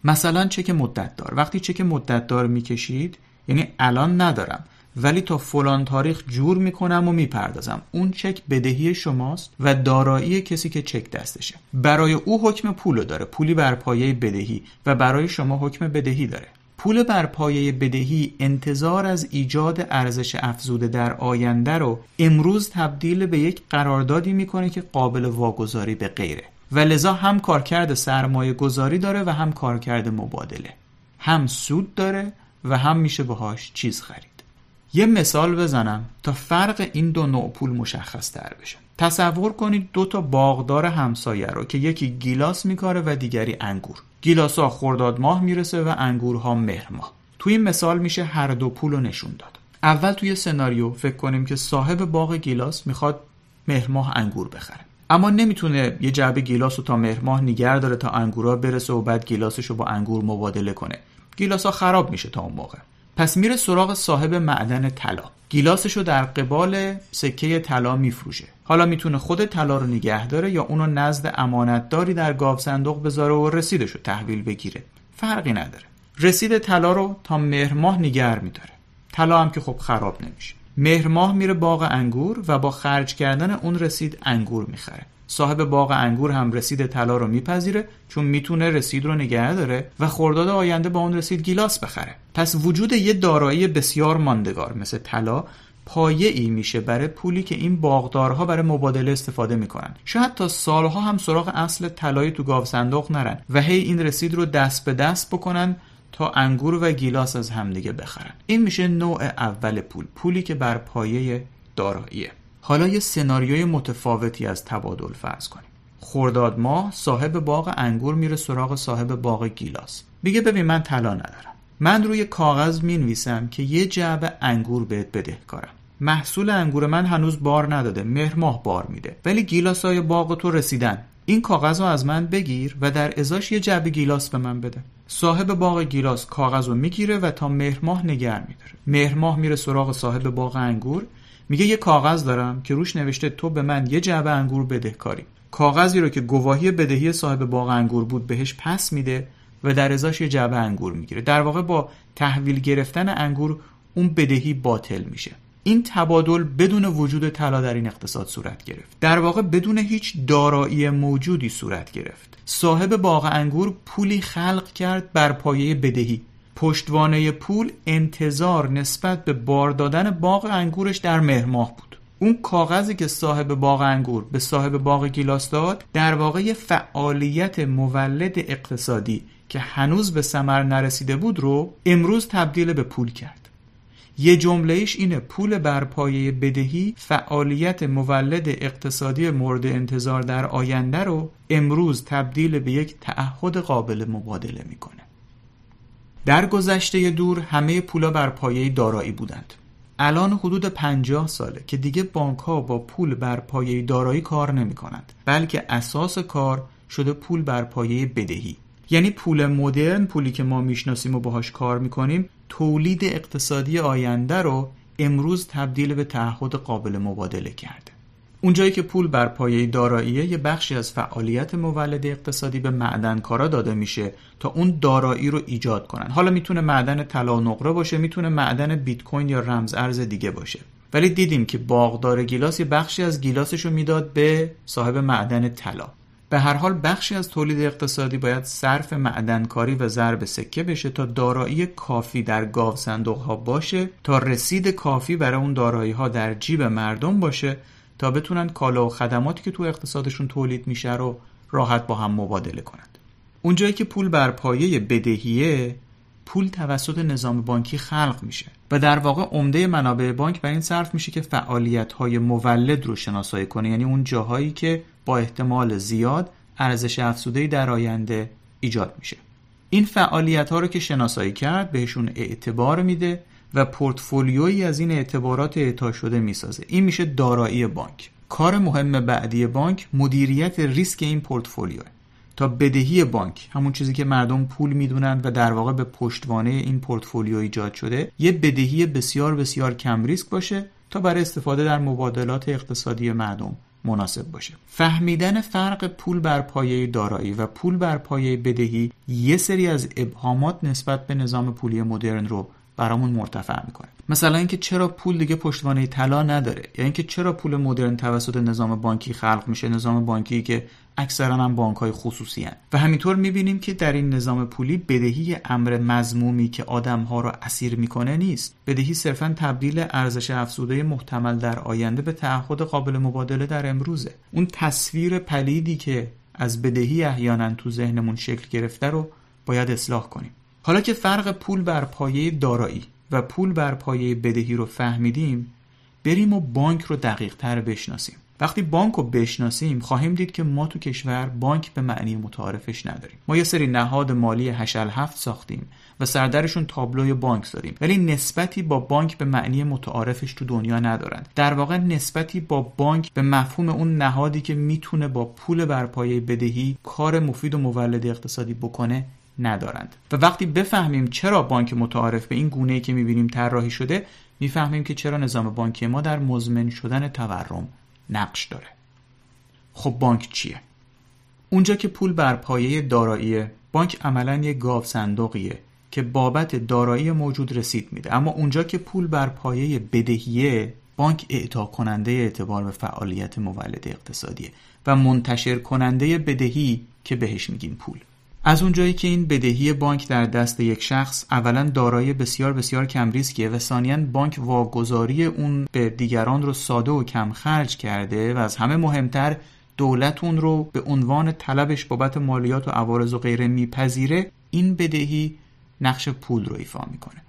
مثلا چک مدت دار وقتی چک مدت دار می‌کشید یعنی الان ندارم. ولی تا فلان تاریخ جور می‌کنم و می‌پردازم. اون چک بدهی شماست و دارایی کسی که چک دستشه. برای او حکم پولو داره. پولی بر پایه بدهی و برای شما حکم بدهی داره. پول بر پایه بدهی انتظار از ایجاد ارزش افزوده در آینده رو امروز تبدیل به یک قراردادی می‌کنه که قابل واگذاری به غیره. و لذا هم کارکرد سرمایه گذاری داره و هم کارکرد مبادله. هم سود داره و هم میشه باهاش چیز خرید. یه مثال بزنم تا فرق این دو نوع پول مشخص تر بشه. تصور کنید دو تا باغدار همسایه رو که یکی گیلاس میکاره و دیگری انگور. گیلاس ها خرداد ماه می‌رسه و انگورها مهر ماه. توی این مثال میشه هر دو پول رو نشون داد. اول توی سناریو فکر کنیم که صاحب باغ گیلاس می‌خواد مهر ماه انگور بخره. اما نمی‌تونه یه جعبه گیلاس رو تا مهر ماه نگه داره تا انگورها برسه و بعد گیلاسش رو با انگور مبادله کنه. گیلاس ها خراب میشه تا اون موقع. پس میره سراغ صاحب معدن طلا. گیلاسشو در قبال سکه طلا میفروشه. حالا می‌تونه خود طلا رو نگه داره یا اونو نزد امانتداری در گاو صندوق بذاره و رسیدشو تحویل بگیره. فرقی نداره. رسید طلا رو تا مهر ماه نگر میداره. طلا هم که خب خراب نمیشه. مهر ماه میره باغ انگور و با خرج کردن اون رسید انگور می‌خره. صاحب باغ انگور هم رسید طلا رو میپذیره چون می‌تونه رسید رو نگه داره و خرداد آینده با اون رسید گیلاس بخره. پس وجود یه دارایی بسیار ماندگار مثل طلا پایه ای میشه برای پولی که این باغدارها برای مبادله استفاده می‌کنن. شاید تا سالها هم سراغ اصل طلایی تو گاو صندوق نرن و هی این رسید رو دست به دست بکنن تا انگور و گیلاس از همدیگه بخرن. این میشه نوع اول پول پولی که بر پایه داراییه. حالا یه سناریوی متفاوتی از تبادل فرض کنیم. خرداد ماه صاحب باغ انگور میره سراغ صاحب باغ گیلاس. میگه ببین من طلا ندارم. من روی کاغذ می نویسم که یه جعبه انگور بهت بدهکارم. محصول انگور من هنوز بار نداده مهر ماه بار میده. ولی گیلاسای باغ تو رسیدن. این کاغذ رو از من بگیر و در ازاش یه جعبه گیلاس به من بده. صاحب باغ گیلاس کاغذ رو می‌گیره و تا مهر ماه نگر میداره. مهر ماه میره سراغ صاحب باغ انگور میگه یه کاغذ دارم که روش نوشته تو به من یه جعبه انگور بدهکاری کاغذی رو که گواهی بدهی صاحب باغ انگور بود بهش پس میده و در ازاش یه جعبه انگور می‌گیره. در واقع با تحویل گرفتن انگور اون بدهی باطل میشه. این تبادل بدون وجود طلا در این اقتصاد صورت گرفت. در واقع بدون هیچ دارایی موجودی صورت گرفت. صاحب باغ انگور پولی خلق کرد بر پایه بدهی. پشتوانه پول انتظار نسبت به بار دادن باغ انگورش در مهرماه بود. اون کاغذی که صاحب باغ انگور به صاحب باغ گیلاس داد در واقع فعالیت مولد اقتصادی که هنوز به ثمر نرسیده بود رو امروز تبدیل به پول کرد. یه جمله ایش اینه پول برپایه بدهی فعالیت مولد اقتصادی مورد انتظار در آینده رو امروز تبدیل به یک تعهد قابل مبادله می‌کنه. در گذشته دور همه پولا بر پایه دارایی بودند. الان حدود 50 ساله که دیگه بانک ها با پول بر پایه دارایی کار نمی کنند بلکه اساس کار شده پول بر پایه بدهی. یعنی پول مدرن پولی که ما می‌شناسیم و باهاش کار می‌کنیم تولید اقتصادی آینده رو امروز تبدیل به تعهد قابل مبادله کرده. اونجایی که پول بر پایه داراییه یه بخشی از فعالیت مولد اقتصادی به معدنکارا داده میشه تا اون دارایی رو ایجاد کنن. حالا می‌تونه معدن طلا و نقره باشه می‌تونه معدن بیت کوین یا رمز ارز دیگه باشه. ولی دیدیم که باغدار گیلاس یه بخشی از گیلاسش رو می‌داد به صاحب معدن طلا. به هر حال بخشی از تولید اقتصادی باید صرف معدنکاری و ضرب سکه بشه تا دارایی کافی در گاو صندوق ها باشه تا رسید کافی برای اون دارایی ها در جیب مردم باشه تا بتونن کالا و خدماتی که تو اقتصادشون تولید میشه رو راحت با هم مبادله کنند. اونجایی که پول بر پایه بدهیه پول توسط نظام بانکی خلق میشه و در واقع عمده منابع بانک بر این صرف میشه که فعالیت های مولد رو شناسایی کنه. یعنی اون جاهایی که با احتمال زیاد ارزش افزوده در آینده ایجاد میشه. این فعالیت ها رو که شناسایی کرد بهشون اعتبار میده و پورتفولیویی از این اعتبارات اعطا شده می‌سازه. این میشه دارایی بانک. کار مهم بعدی بانک مدیریت ریسک این پورتفولیو تا بدهی بانک همون چیزی که مردم پول می‌دونند و در واقع به پشتوانه این پورتفولیو ایجاد شده یه بدهی بسیار بسیار کم ریسک باشه تا برای استفاده در مبادلات اقتصادی مردم مناسب باشه. فهمیدن فرق پول بر پایه دارایی و پول بر پایه بدهی یه سری از ابهامات نسبت به نظام پولی مدرن رو برامون مرتفع می‌کنه. مثلا اینکه چرا پول دیگه پشتوانه طلا نداره؟ یا اینکه چرا پول مدرن توسط نظام بانکی خلق میشه؟ نظام بانکی که اکثرا هم بانک های خصوصی هن. و همینطور می‌بینیم که در این نظام پولی بدهی امر مزمومی که آدم ها رو اسیر می‌کنه نیست. بدهی صرفا تبدیل ارزش افزوده محتمل در آینده به تعهد قابل مبادله در امروزه. اون تصویر پلیدی که از بدهی احیانا تو ذهنمون شکل گرفته رو باید اصلاح کنیم. حالا که فرق پول بر پایه دارایی و پول بر پایه بدهی رو فهمیدیم بریم و بانک رو دقیق تر بشناسیم. وقتی بانک رو بشناسیم خواهیم دید که ما تو کشور بانک به معنی متعارفش نداریم. ما یه سری نهاد مالی هشل هفت ساختیم و سردرشون تابلوی بانک زدیم ولی نسبتی با بانک به معنی متعارفش تو دنیا ندارند در واقع نسبتی با بانک به مفهوم اون نهادی که می‌تونه با پول برپایه بدهی کار مفید و مولد اقتصادی بکنه ندارند. و وقتی بفهمیم چرا بانک متعارف به این گونه که می‌بینیم طراحی شده می‌فهمیم که چرا نظام بانکی ما در مزمن شدن تورم نقش داره. خب بانک چیه؟ اونجا که پول بر پایه دارایی بانک عملا یک گاو صندوقیه که بابت دارایی موجود رسید میده. اما اونجا که پول بر پایه بدهیه بانک اعطا کننده اعتبار به فعالیت مولد اقتصادیه و منتشر کننده بدهی که بهش میگیم پول. از اونجایی که این بدهی بانک در دست یک شخص اولا دارایی بسیار بسیار کم ریسکیه و ثانیا بانک واگذاری اون به دیگران رو ساده و کم خرج کرده و از همه مهمتر دولت اون رو به عنوان طلبش بابت مالیات و عوارض و غیره میپذیره این بدهی نقش پول رو ایفا می‌کنه.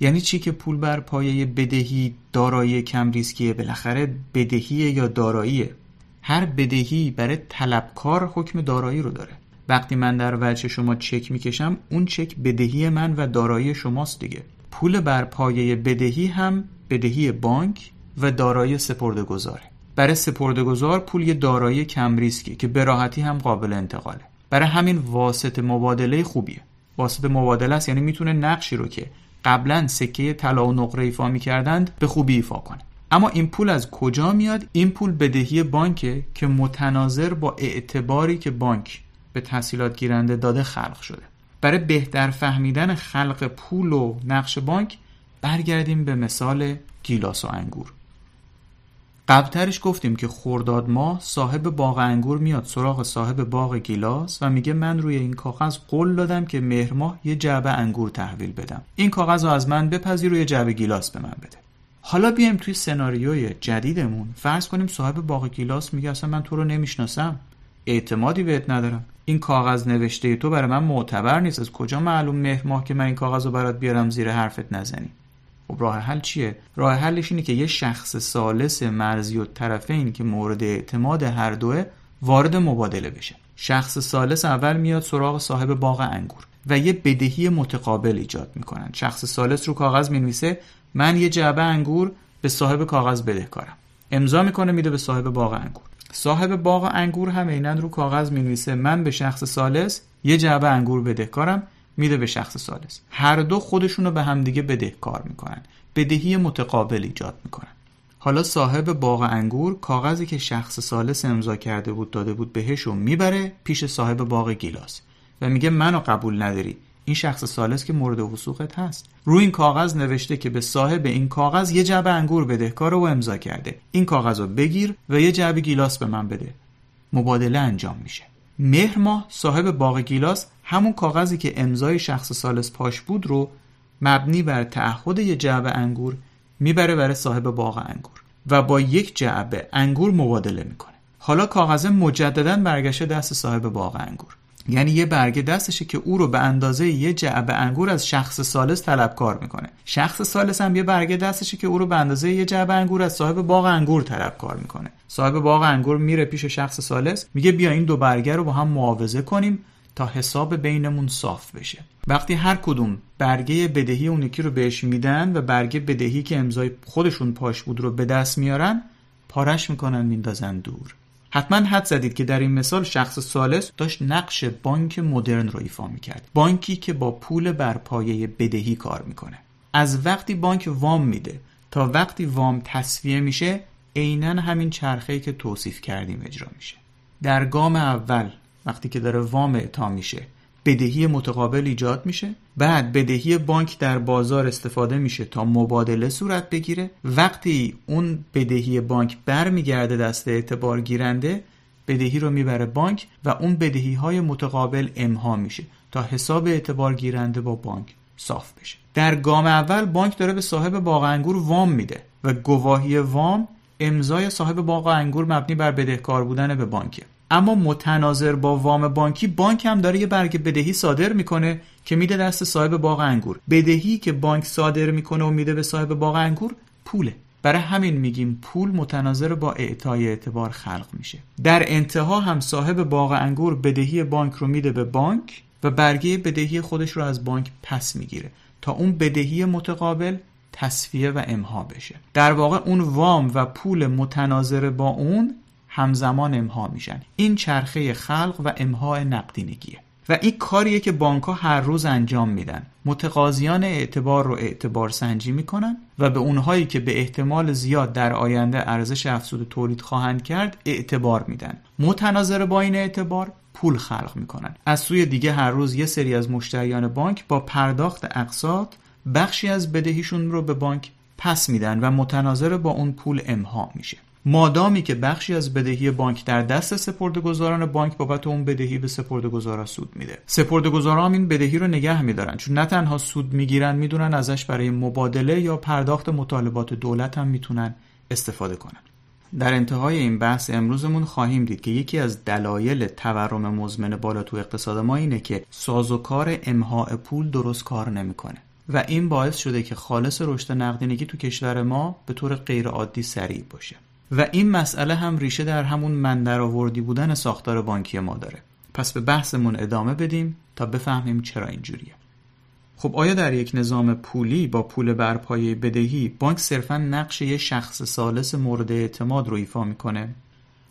یعنی چی که پول بر پایه بدهی دارایی کم ریسکیه؟ بالاخره بدهی یا داراییه. هر بدهی برای طلبکار حکم دارایی رو داره. وقتی من در وجه شما چک می‌کشم اون چک بدهی من و دارایی شماست دیگه. پول بر پایه بدهی هم بدهی بانک و دارایی سپرده گذاره برای سپرده گذار پول یه دارایی کم ریسکی که به راحتی هم قابل انتقاله. برای همین واسط مبادله خوبیه. واسط مبادله است یعنی می‌تونه نقشی رو که قبلا سکه طلا و نقره ایفا می‌کردند به خوبی ایفا کنه. اما این پول از کجا میاد؟ این پول بدهی بانکه که متناظر با اعتباری که بانک به تحصیلات گیرنده داده خلق شده. برای بهتر فهمیدن خلق پول و نقش بانک برگردیم به مثال گیلاس و انگور. قبلترش گفتیم که خرداد ماه صاحب باغ انگور میاد سراغ صاحب باغ گیلاس و میگه من روی این کاغذ قول دادم که مهر ماه یه جعبه انگور تحویل بدم. این کاغذ رو از من بپذیر یه جعبه گیلاس به من بده. حالا بیایم توی سناریوی جدیدمون. فرض کنیم صاحب باغ گیلاس میگه اصلا من تو رو نمی‌شناسم. اعتمادی بهت ندارم. این کاغذ نوشته تو برای من معتبر نیست. از کجا معلوم مهر ماه که من این کاغذ رو برات بیارم زیر حرفت نزنی؟ خب راه حل چیه؟ راه حلش اینه که یه شخص سالس مرزی و طرفین که مورد اعتماد هر دوه وارد مبادله بشه. شخص سالس اول میاد سراغ صاحب باغ انگور و یه بدهی متقابل ایجاد می‌کنن. شخص سالس رو کاغذ می‌نویسه من یه جعبه انگور به صاحب کاغذ بدهکارم. امضا می‌کنه میده به صاحب باغ انگور. صاحب باغ انگور هم عینا رو کاغذ می‌نویسه. من به شخص سالس یه جعبه انگور بدهکارم میده به شخص سالس. هر دو خودشون رو به همدیگه بدهکار می‌کنن. بدهی متقابل ایجاد می‌کنن. حالا صاحب باغ انگور کاغذی که شخص سالس امضا کرده بود داده بود بهش رو می‌بره پیش صاحب باغ گیلاس و میگه منو قبول نداری. این شخص سالس که مورد وسوقت هست. روی این کاغذ نوشته که به صاحب این کاغذ یه جعبه انگور بدهکار و امضا کرده. این کاغذ رو بگیر و یه جعبه گیلاس به من بده. مبادله انجام میشه. مهر ماه صاحب باغ گیلاس همون کاغذی که امضای شخص سالس پاش بود رو مبنی بر تعهد یه جعبه انگور می‌بره برای صاحب باغ انگور و با یک جعبه انگور مبادله می‌کنه. حالا کاغذ مجددا برگشته دست صاحب باغ انگور. یعنی یه برگه دستشه که او رو به اندازه یه جعبه انگور از شخص سالس طلبکار می‌کنه. شخص سالس هم یه برگه دستشه که او رو به اندازه یه جعبه انگور از صاحب باغ انگور طلبکار می‌کنه. صاحب باغ انگور میره پیش شخص سالس میگه بیا این دو برگه رو با هم معاوضه کنیم تا حساب بینمون صاف بشه. وقتی هر کدوم برگه بدهی اون یکی رو بهش میدن و برگه بدهی که امضای خودشون پاش بود رو به دست میارن پارش می‌کنن میندازن دور. حتما حد زدید که در این مثال شخص سالس داشت نقش بانک مدرن رو ایفا می‌کرد. بانکی که با پول بر پایه بدهی کار می‌کنه. از وقتی بانک وام میده تا وقتی وام تصویه میشه عینا همین چرخه که توصیف کردیم اجرا میشه. در گام اول وقتی که داره وام اعطا میشه بدهی متقابل ایجاد میشه. بعد بدهی بانک در بازار استفاده میشه تا مبادله صورت بگیره. وقتی اون بدهی بانک برمیگرده دست اعتبار گیرنده بدهی رو می‌بره بانک و اون بدهی های متقابل امها میشه تا حساب اعتبار گیرنده با بانک صاف بشه. در گام اول بانک داره به صاحب باغ انگور وام میده و گواهی وام امضای صاحب باغ انگور مبنی بر بدهکار بودن به بانکه. اما متناظر با وام بانکی بانک هم داره یه برگ بدهی صادر می‌کنه که میده دست صاحب باغ انگور. بدهی که بانک صادر می‌کنه و میده به صاحب باغ انگور پوله. برای همین میگیم پول متناظر با اعطای اعتبار خلق میشه. در انتها هم صاحب باغ انگور بدهی بانک رو میده به بانک و برگه بدهی خودش رو از بانک پس می‌گیره تا اون بدهی متقابل تصفیه و امها بشه. در واقع اون وام و پول متناظر با اون همزمان امها میشن. این چرخه خلق و امها نقدینگیه. و این کاریه که بانک ها هر روز انجام میدن. متقاضیان اعتبار رو اعتبار سنجی می‌کنن و به اونهایی که به احتمال زیاد در آینده ارزش افزوده تولید خواهند کرد اعتبار میدن. متناظر با این اعتبار پول خلق می‌کنن. از سوی دیگه هر روز یه سری از مشتریان بانک با پرداخت اقساط بخشی از بدهیشون رو به بانک پس میدن و متناظر با اون پول امها میشه. مادامی که بخشی از بدهی بانک در دست سپردهگذاران بانک بابت اون بدهی به سپردهگذارا سود میده. سپردهگذارا هم این بدهی رو نگه میدارن چون نه تنها سود می‌گیرن می‌دونن ازش برای مبادله یا پرداخت مطالبات دولت هم می‌تونن استفاده کنن. در انتهای این بحث امروزمون خواهیم دید که یکی از دلایل تورم مزمن بالا تو اقتصاد ما اینه که سازوکار امهای پول درست کار نمی‌کنه و این باعث شده که خالص رشد نقدینگی تو کشور ما به طور غیرعادی سریع باشه. و این مسئله هم ریشه در همون من آوردی بودن ساختار بانکی ما داره. پس به بحثمون ادامه بدیم تا بفهمیم چرا اینجوریه. خب آیا در یک نظام پولی با پول برپایه بدهی بانک صرفا نقش یه شخص سالس مورد اعتماد رو ایفا می‌کنه؟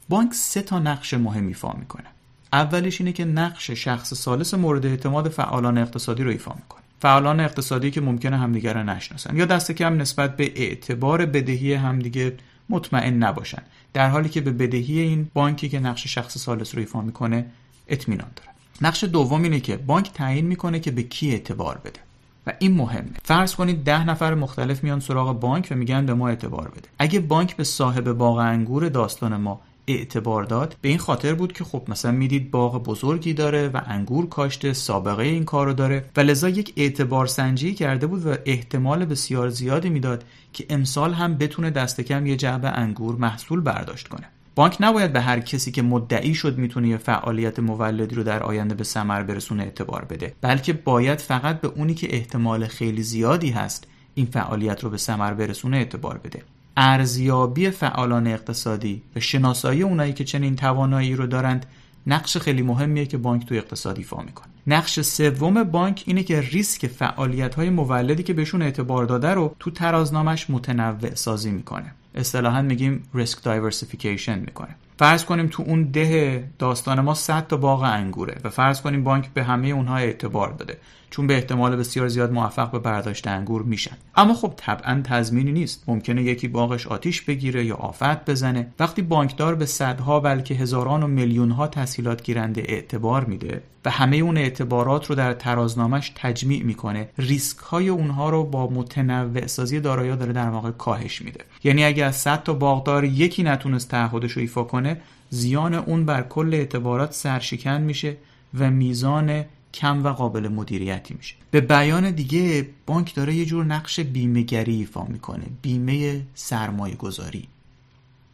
بانک سه تا نقش مهم ایفا می‌کنه. اولش اینه که نقش شخص سالس مورد اعتماد فعالان اقتصادی رو ایفا می‌کنه. فعالان اقتصادی که ممکنه همدیگر رو نشناسن یا دست کم نسبت به اعتبار بدهی همدیگه مطمئن نباشن. در حالی که به بدهی این بانکی که نقش شخص سالس رو ایفا می‌کنه اطمینان داره نقش دوم اینه که بانک تعیین می‌کنه که به کی اعتبار بده. و این مهمه. فرض کنید ده نفر مختلف میان سراغ بانک و میگن به ما اعتبار بده. اگه بانک به صاحب باغ انگور داستان ما اعتبار داد. به این خاطر بود که خب مثلا می‌دید باغ بزرگی داره و انگور کاشته سابقه این کارو داره و لذا یک اعتبار سنجی کرده بود و احتمال بسیار زیادی می‌داد که امسال هم بتونه دست کم یه جعبه انگور محصول برداشت کنه. بانک نباید به هر کسی که مدعی شد می‌تونه یه فعالیت مولدی رو در آینده به ثمر برسونه اعتبار بده بلکه باید فقط به اونی که احتمال خیلی زیادی هست این فعالیت رو به ثمر برسونه اعتبار بده. ارزیابی فعالان اقتصادی و شناسایی اونایی که چنین توانایی رو دارند نقش خیلی مهمیه که بانک تو اقتصاد ایفا می‌کنه. نقش سوم بانک اینه که ریسک فعالیت های مولدی که بهشون اعتبار داده رو تو ترازنامش متنوع سازی می‌کنه. اصطلاحا میگیم risk diversification می‌کنه. فرض کنیم تو اون ده داستان ما 100 تا باغ انگوره و فرض کنیم بانک به همه اونها اعتبار داده. چون به احتمال بسیار زیاد موفق به برداشت انگور میشن. اما خب طبعا تضمینی نیست. ممکنه یکی باغش آتیش بگیره یا آفت بزنه. وقتی بانکدار به صدها بلکه هزاران و میلیون ها تسهیلات گیرنده اعتبار میده و همه اون اعتبارات رو در ترازنامش تجمیع می‌کنه ریسک های اونها رو با متنوع سازی دارایی داره در واقع کاهش میده. یعنی اگر از 100 تا باغدار یکی نتونست تعهدش رو ایفا کنه زیان اون بر کل اعتبارات سرشکن میشه و میزان کم و قابل مدیریتی میشه. به بیان دیگه بانک داره یه جور نقش بیمهگری ایفا می‌کنه بیمه سرمایه گذاری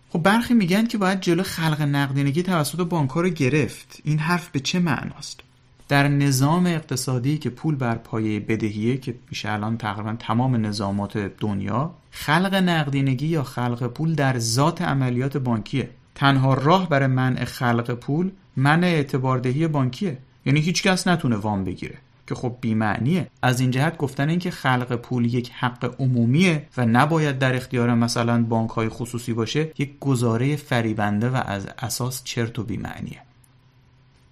خب برخی میگن که باید جلو خلق نقدینگی توسط بانک رو گرفت. این حرف به چه معناست؟ در نظام اقتصادی که پول بر پایه بدهیه که میشه الان تقریبا تمام نظامات دنیا خلق نقدینگی یا خلق پول در ذات عملیات بانکیه. تنها راه برای منع خلق پول منع اعتباردهی بانکیه. یعنی هیچ کس نتونه وام بگیره. که خب بیمعنیه. از این جهت گفتن اینکه خلق پول یک حق عمومیه و نباید در اختیار مثلا بانک های خصوصی باشه یک گزاره فریبنده و از اساس چرت و بیمعنیه.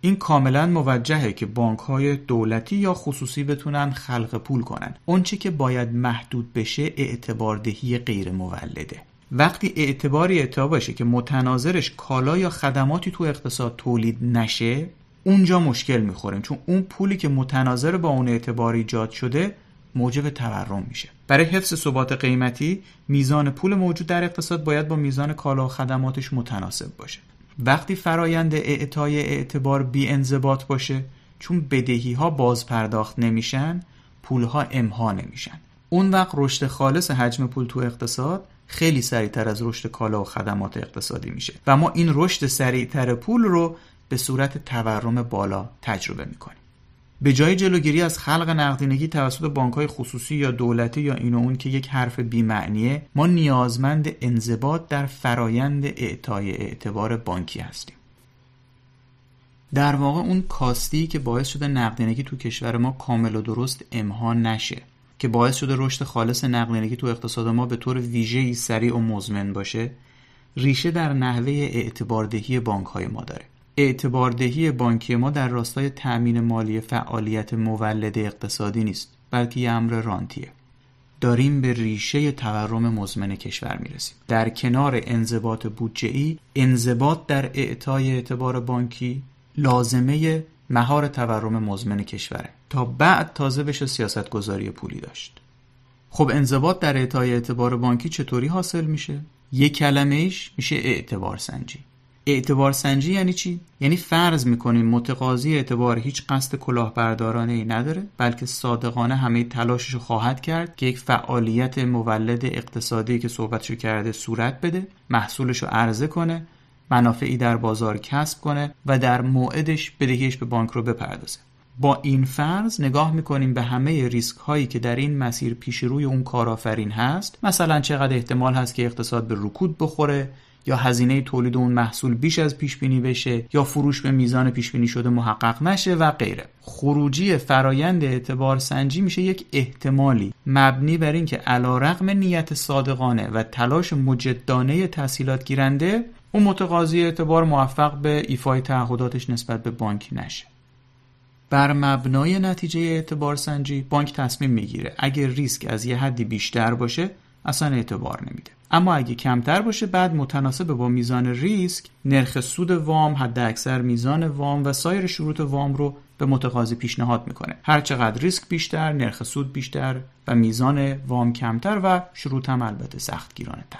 این کاملا موجهه که بانک های دولتی یا خصوصی بتونن خلق پول کنن. اونچه که باید محدود بشه اعتباردهی غیر مولده. وقتی اعتباری اعتبار باشه که متناظرش کالا یا خدماتی تو اقتصاد تولید نشه اونجا مشکل می‌خوریم. چون اون پولی که متناظر با اون اعتبار ایجاد شده موجب تورم میشه. برای حفظ ثبات قیمتی میزان پول موجود در اقتصاد باید با میزان کالا و خدماتش متناسب باشه. وقتی فرایند اعطای اعتبار بی انضباط باشه چون بدهی ها باز پرداخت نمیشن پول ها امها نمیشن. اون وقت رشد خالص حجم پول تو اقتصاد خیلی سریعتر از رشد کالا و خدمات اقتصادی میشه. و ما این رشد سریعتر پول رو به صورت تورم بالا تجربه می‌کنیم. به جای جلوگیری از خلق نقدینگی توسط بانکهای خصوصی یا دولتی یا این و اون که یک حرف بیمعنیه ما نیازمند انضباط در فرایند اعطای اعتبار بانکی هستیم. در واقع اون کاستی که باعث شده نقدینگی تو کشور ما کامل و درست امها نشه که باعث شده رشد خالص نقدینگی تو اقتصاد ما به طور ویژه‌ای سریع و مزمن باشه ریشه در نحوه اعتباردهی بانک های ما داره. اعتباردهی بانکی ما در راستای تأمین مالی فعالیت مولد اقتصادی نیست بلکه یه امر رانتیه. داریم به ریشه تورم مزمن کشور می‌رسیم. در کنار انضباط بودجه انضباط در اعطای اعتبار بانکی لازمه مهار تورم مزمن کشوره. تا بعد تازه بشه سیاست گذاری پولی داشت. خب انضباط در اعطای اعتبار بانکی چطوری حاصل میشه؟ یک کلمه ایش میشه اعتبار سنجی. اعتبار سنجی یعنی چی؟ یعنی فرض می‌کنیم متقاضی اعتبار هیچ قصد کلاهبردارانه ای نداره بلکه صادقانه همه تلاشش خواهد کرد که یک فعالیت مولد اقتصادی که صحبتشو کرده صورت بده محصولش رو عرضه کنه منافعی در بازار کسب کنه و در موعدش بدهیش به بانک رو بپردازه با این فرض نگاه می‌کنیم به همه ریسک هایی که در این مسیر پیش روی اون کارآفرین هست مثلا چقدر احتمال هست که اقتصاد به رکود بخوره یا هزینه تولید اون محصول بیش از پیش بینی بشه یا فروش به میزان پیش بینی شده محقق نشه و غیره. خروجی فرایند اعتبار سنجی میشه یک احتمالی مبنی بر اینکه علیرغم نیت صادقانه و تلاش مجدانه تحصیلات گیرنده اون متقاضی اعتبار موفق به ایفای تعهداتش نسبت به بانک نشه. بر مبنای نتیجه اعتبار سنجی بانک تصمیم می‌گیره. اگر ریسک از یه حدی بیشتر باشه اصلا اعتبار نمیده. اما اگه کمتر باشه بعد متناسب با میزان ریسک نرخ سود وام حد اکثر میزان وام و سایر شروط وام رو به متقاضی پیشنهاد می‌کنه. هر چقدر ریسک بیشتر نرخ سود بیشتر و میزان وام کمتر و شروط هم البته سخت گیرانه تر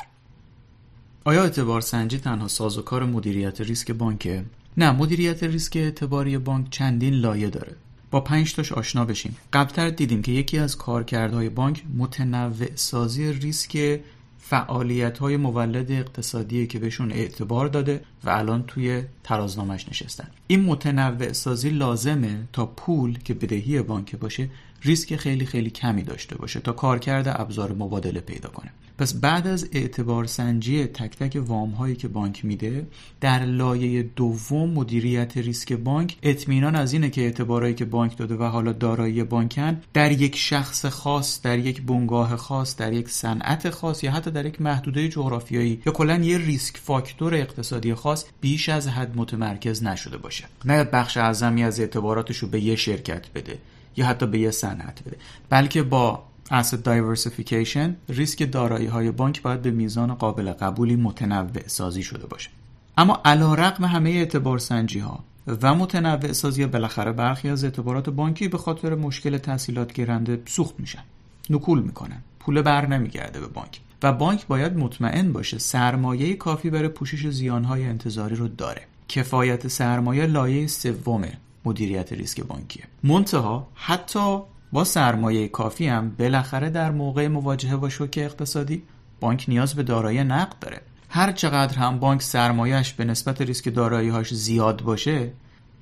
آیا اعتبار سنجی تنها سازوکار مدیریت ریسک بانکه؟ نه مدیریت ریسک اعتباری بانک چندین لایه داره. با پنج تاش آشنا بشیم. قبلتر دیدیم که یکی از کارکردهای بانک متنوع سازی ریسک فعالیت های مولد اقتصادی که بهشون اعتبار داده و الان توی ترازنامش نشستن. این متنوع سازی لازمه تا پول که بدهی بانک باشه ریسک خیلی خیلی کمی داشته باشه تا کارکرد ابزار مبادله پیدا کنه. پس بعد از اعتبار سنجی تک تک وام هایی که بانک میده در لایه دوم مدیریت ریسک بانک اطمینان از اینه که اعتبارایی که بانک داده و حالا دارایی بانکن در یک شخص خاص در یک بنگاه خاص در یک صنعت خاص یا حتی در یک محدوده جغرافیایی یا کلا یه ریسک فاکتور اقتصادی خاص بیش از حد متمرکز نشده باشه. نه بخش اعظمی از اعتباراتش رو به یه شرکت بده یا حتی به یه صنعت بده بلکه با asset diversification ریسک دارایی های بانک باید به میزان قابل قبولی متنوع سازی شده باشه. اما علا رقم همه اعتبار سنجی ها و متنوع سازی بالاخره برخی از اعتبارات بانکی به خاطر مشکل تحصیلات گیرنده سوخت میشن. نکول می‌کنن. پول بر نمیگرده به بانک. و بانک باید مطمئن باشه سرمایه کافی برای پوشش زیانهای انتظاری رو داره. کفایت سرمایه لایه سوم مدیریت ریسک بانکیه. منتها حتی با سرمایه کافی هم بالاخره در موقع مواجهه با شوک اقتصادی بانک نیاز به دارایی نقد داره. هر چقدر هم بانک سرمایهش به نسبت ریسک داراییهاش زیاد باشه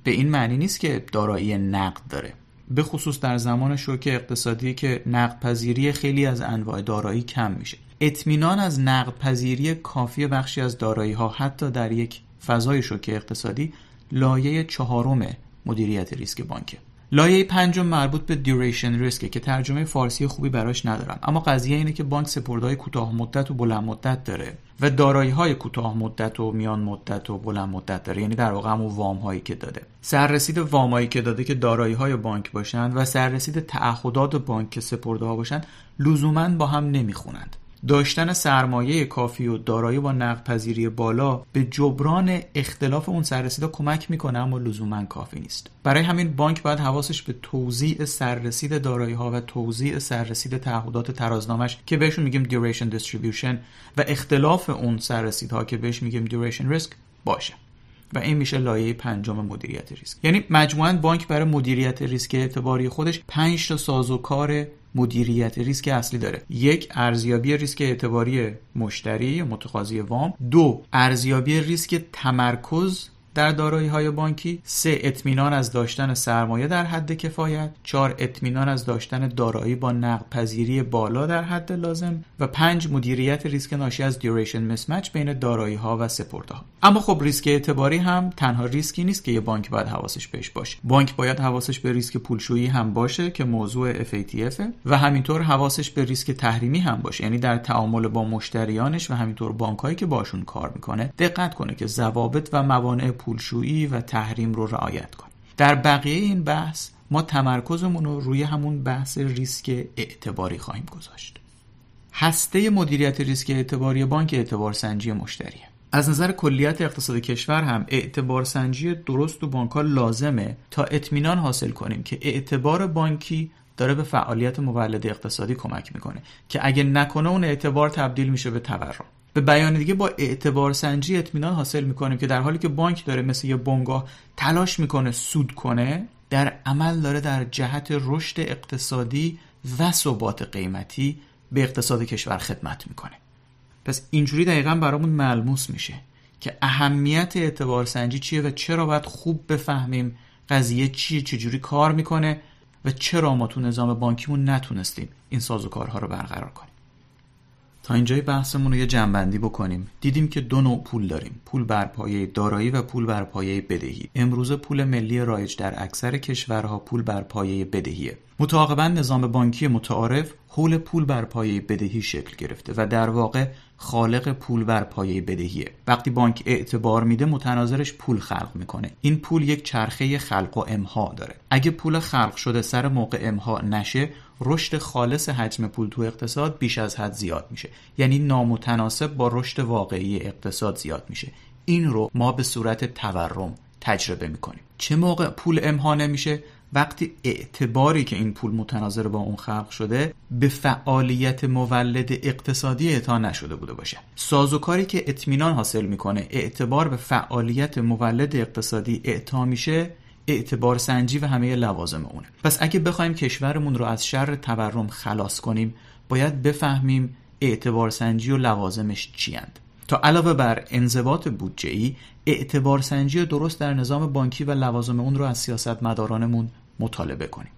به این معنی نیست که دارایی نقد داره. به خصوص در زمان شوک اقتصادی که نقد پذیری خیلی از انواع دارایی کم میشه. اطمینان از نقد پذیری کافی بخشی از دارایی ها حتی در یک فضای شوک اقتصادی لایه چهارم مدیریت ریسک بانکه. لایه پنجم مربوط به duration risk ه که ترجمه فارسی خوبی براش ندارم. اما قضیه اینه که بانک سپرده‌های کوتاه مدت و بلند مدت داره و دارایی های کوتاه مدت و میان مدت و بلند مدت داره. یعنی در واقع همون وام هایی که داده. سررسید وام هایی که داده که دارایی های بانک باشن و سررسید تعهدات بانک که سپرده ها باشن لزوما با هم نمی‌خونند. داشتن سرمایه کافی و دارایی با نقد بالا به جبران اختلاف اون سررسیدها کمک می‌کنه اما لزوما کافی نیست. برای همین بانک باید حواسش به توزیع سررسید دارایی ها و توزیع سررسید تعهدات ترازنامش که بهشون میگیم duration distribution و اختلاف اون سررسیدها که بهش میگیم duration risk باشه. و این میشه لایه پنجم مدیریت ریسک. یعنی مجموعا بانک برای مدیریت ریسک اعتباری خودش 5 تا سازوکار مدیریت ریسک اصلی داره. یک ارزیابی ریسک اعتباری مشتری متقاضی وام. دو ارزیابی ریسک تمرکز در دارایی های بانکی سه اطمینان از داشتن سرمایه در حد کفایت چهار اطمینان از داشتن دارایی با نقد پذیری بالا در حد لازم و پنج مدیریت ریسک ناشی از duration mismatch بین دارایی ها و ها اما خب ریسک اعتباری هم تنها ریسکی نیست که یه بانک باید حواسش بهش باشه. بانک باید حواسش به ریسک پولشویی هم باشه که موضوع FATF و همینطور حواسش به ریسک تحریمی هم باشه. یعنی در تعامل با مشتریانش و همینطور بانکهایی که باشون کار می‌کنه دقت کنه که ضوابط و موانع پولشویی و تحریم رو رعایت کنیم در بقیه این بحث ما تمرکزمون رو روی همون بحث ریسک اعتباری خواهیم گذاشت. هسته مدیریت ریسک اعتباری بانک اعتبار سنجی مشتریه. از نظر کلیت اقتصاد کشور هم اعتبار سنجی درست و بانک لازمه تا اطمینان حاصل کنیم که اعتبار بانکی داره به فعالیت مولد اقتصادی کمک می‌کنه که اگه نکنه اون اعتبار تبدیل میشه به تورم. به بیان دیگه با اعتبار سنجی اطمینان حاصل می‌کنیم که در حالی که بانک داره مثل یه بنگاه تلاش می‌کنه سود کنه در عمل داره در جهت رشد اقتصادی و ثبات قیمتی به اقتصاد کشور خدمت می‌کنه. پس اینجوری دقیقا برامون ملموس میشه که اهمیت اعتبار سنجی چیه و چرا باید خوب بفهمیم قضیه چیه چجوری کار می‌کنه و چرا ما تو نظام بانکیمون نتونستیم این سازوکارها رو برقرار کنیم. تا اینجای بحثمون رو یه جنبندی بکنیم. دیدیم که دو نوع پول داریم. پول بر پایه دارایی و پول بر پایه بدهی. امروز پول ملی رایج در اکثر کشورها پول بر پایه بدهیه. متعاقبا نظام بانکی متعارف حول پول بر پایه بدهی شکل گرفته و در واقع خالق پول بر پایه بدهیه. وقتی بانک اعتبار میده متناظرش پول خلق می‌کنه. این پول یک چرخه خلق و امها داره. اگه پول خلق شده سر موقع امها نشه رشد خالص حجم پول تو اقتصاد بیش از حد زیاد میشه. یعنی نامتناسب با رشد واقعی اقتصاد زیاد میشه. این رو ما به صورت تورم تجربه می‌کنیم. چه موقع پول امها نمیشه وقتی اعتباری که این پول متناظر با اون خلق شده به فعالیت مولد اقتصادی اعطا نشده بوده باشه. سازوکاری که اطمینان حاصل می‌کنه اعتبار به فعالیت مولد اقتصادی اعطا میشه اعتبار سنجی و همه لوازم اونه. پس اگه بخوایم کشورمون رو از شر تورم خلاص کنیم باید بفهمیم اعتبار سنجی و لوازمش چیند تا علاوه بر انضباط بودجه ای اعتبار سنجی درست در نظام بانکی و لوازم اون رو از سیاست مدارانمون مطالبه کنیم.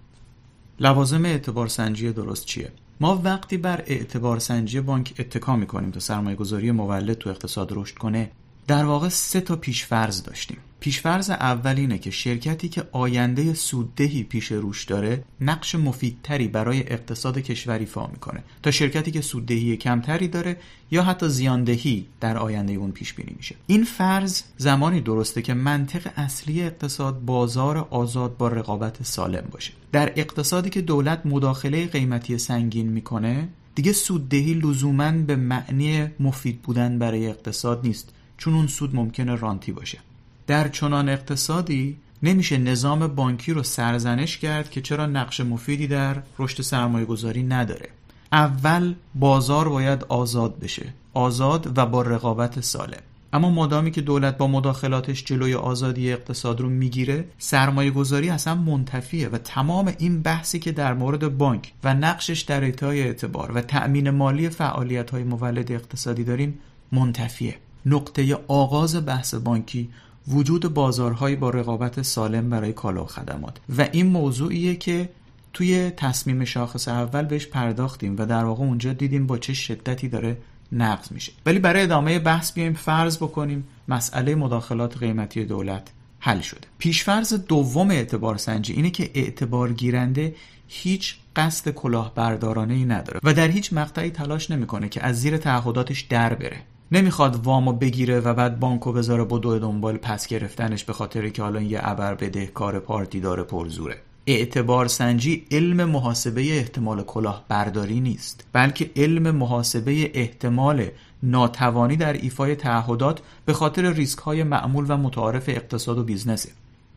لوازم اعتبار سنجی درست چیه؟ ما وقتی بر اعتبار سنجی بانک اتکا می‌کنیم تا سرمایه گذاری مولد تو اقتصاد رشد کنه در واقع سه تا پیشفرض داشتیم. پیشفرض اول اینه که شرکتی که آینده سوددهی پیش روش داره نقش مفیدتری برای اقتصاد کشور ایفا می‌کنه. تا شرکتی که سوددهی کمتری داره یا حتی زیاندهی در آینده اون پیش بینی میشه. این فرض زمانی درسته که منطق اصلی اقتصاد بازار آزاد با رقابت سالم باشه. در اقتصادی که دولت مداخله قیمتی سنگین می‌کنه دیگه سوددهی لزوما به معنی مفید بودن برای اقتصاد نیست. چون اون سود ممکنه رانتی باشه. در چنان اقتصادی نمیشه نظام بانکی رو سرزنش کرد که چرا نقش مفیدی در رشد سرمایه گذاری نداره. اول بازار باید آزاد بشه آزاد و با رقابت سالم. اما مادامی که دولت با مداخلاتش جلوی آزادی اقتصاد رو می‌گیره سرمایه گذاری اصلا منتفیه و تمام این بحثی که در مورد بانک و نقشش در اعطای اعتبار و تأمین مالی فعالیت های مولد اقتصادی داریم منتفیه. نقطه آغاز بحث بانکی وجود بازارهایی با رقابت سالم برای کالا و خدمات. و این موضوعیه که توی تصمیم شاخص اول بهش پرداختیم و در واقع اونجا دیدیم با چه شدتی داره نقض میشه. ولی برای ادامه بحث بیایم فرض بکنیم مسئله مداخلات قیمتی دولت حل شده. پیشفرض دوم اعتبار سنجی اینه که اعتبار گیرنده هیچ قصد کلاهبردارانه ای نداره و در هیچ مقطعی تلاش نمی‌کنه که از زیر تعهداتش در بره. نمی‌خواد وامو بگیره و بعد بانکو بذاره بدوه دنبال پس گرفتنش به خاطر که حالا یه ابر بدهکار پارتی‌دار پرزوره. اعتبار سنجی علم محاسبه احتمال کلاه برداری نیست بلکه علم محاسبه احتمال ناتوانی در ایفای تعهدات به خاطر ریسک های معمول و متعارف اقتصاد و بیزنسه.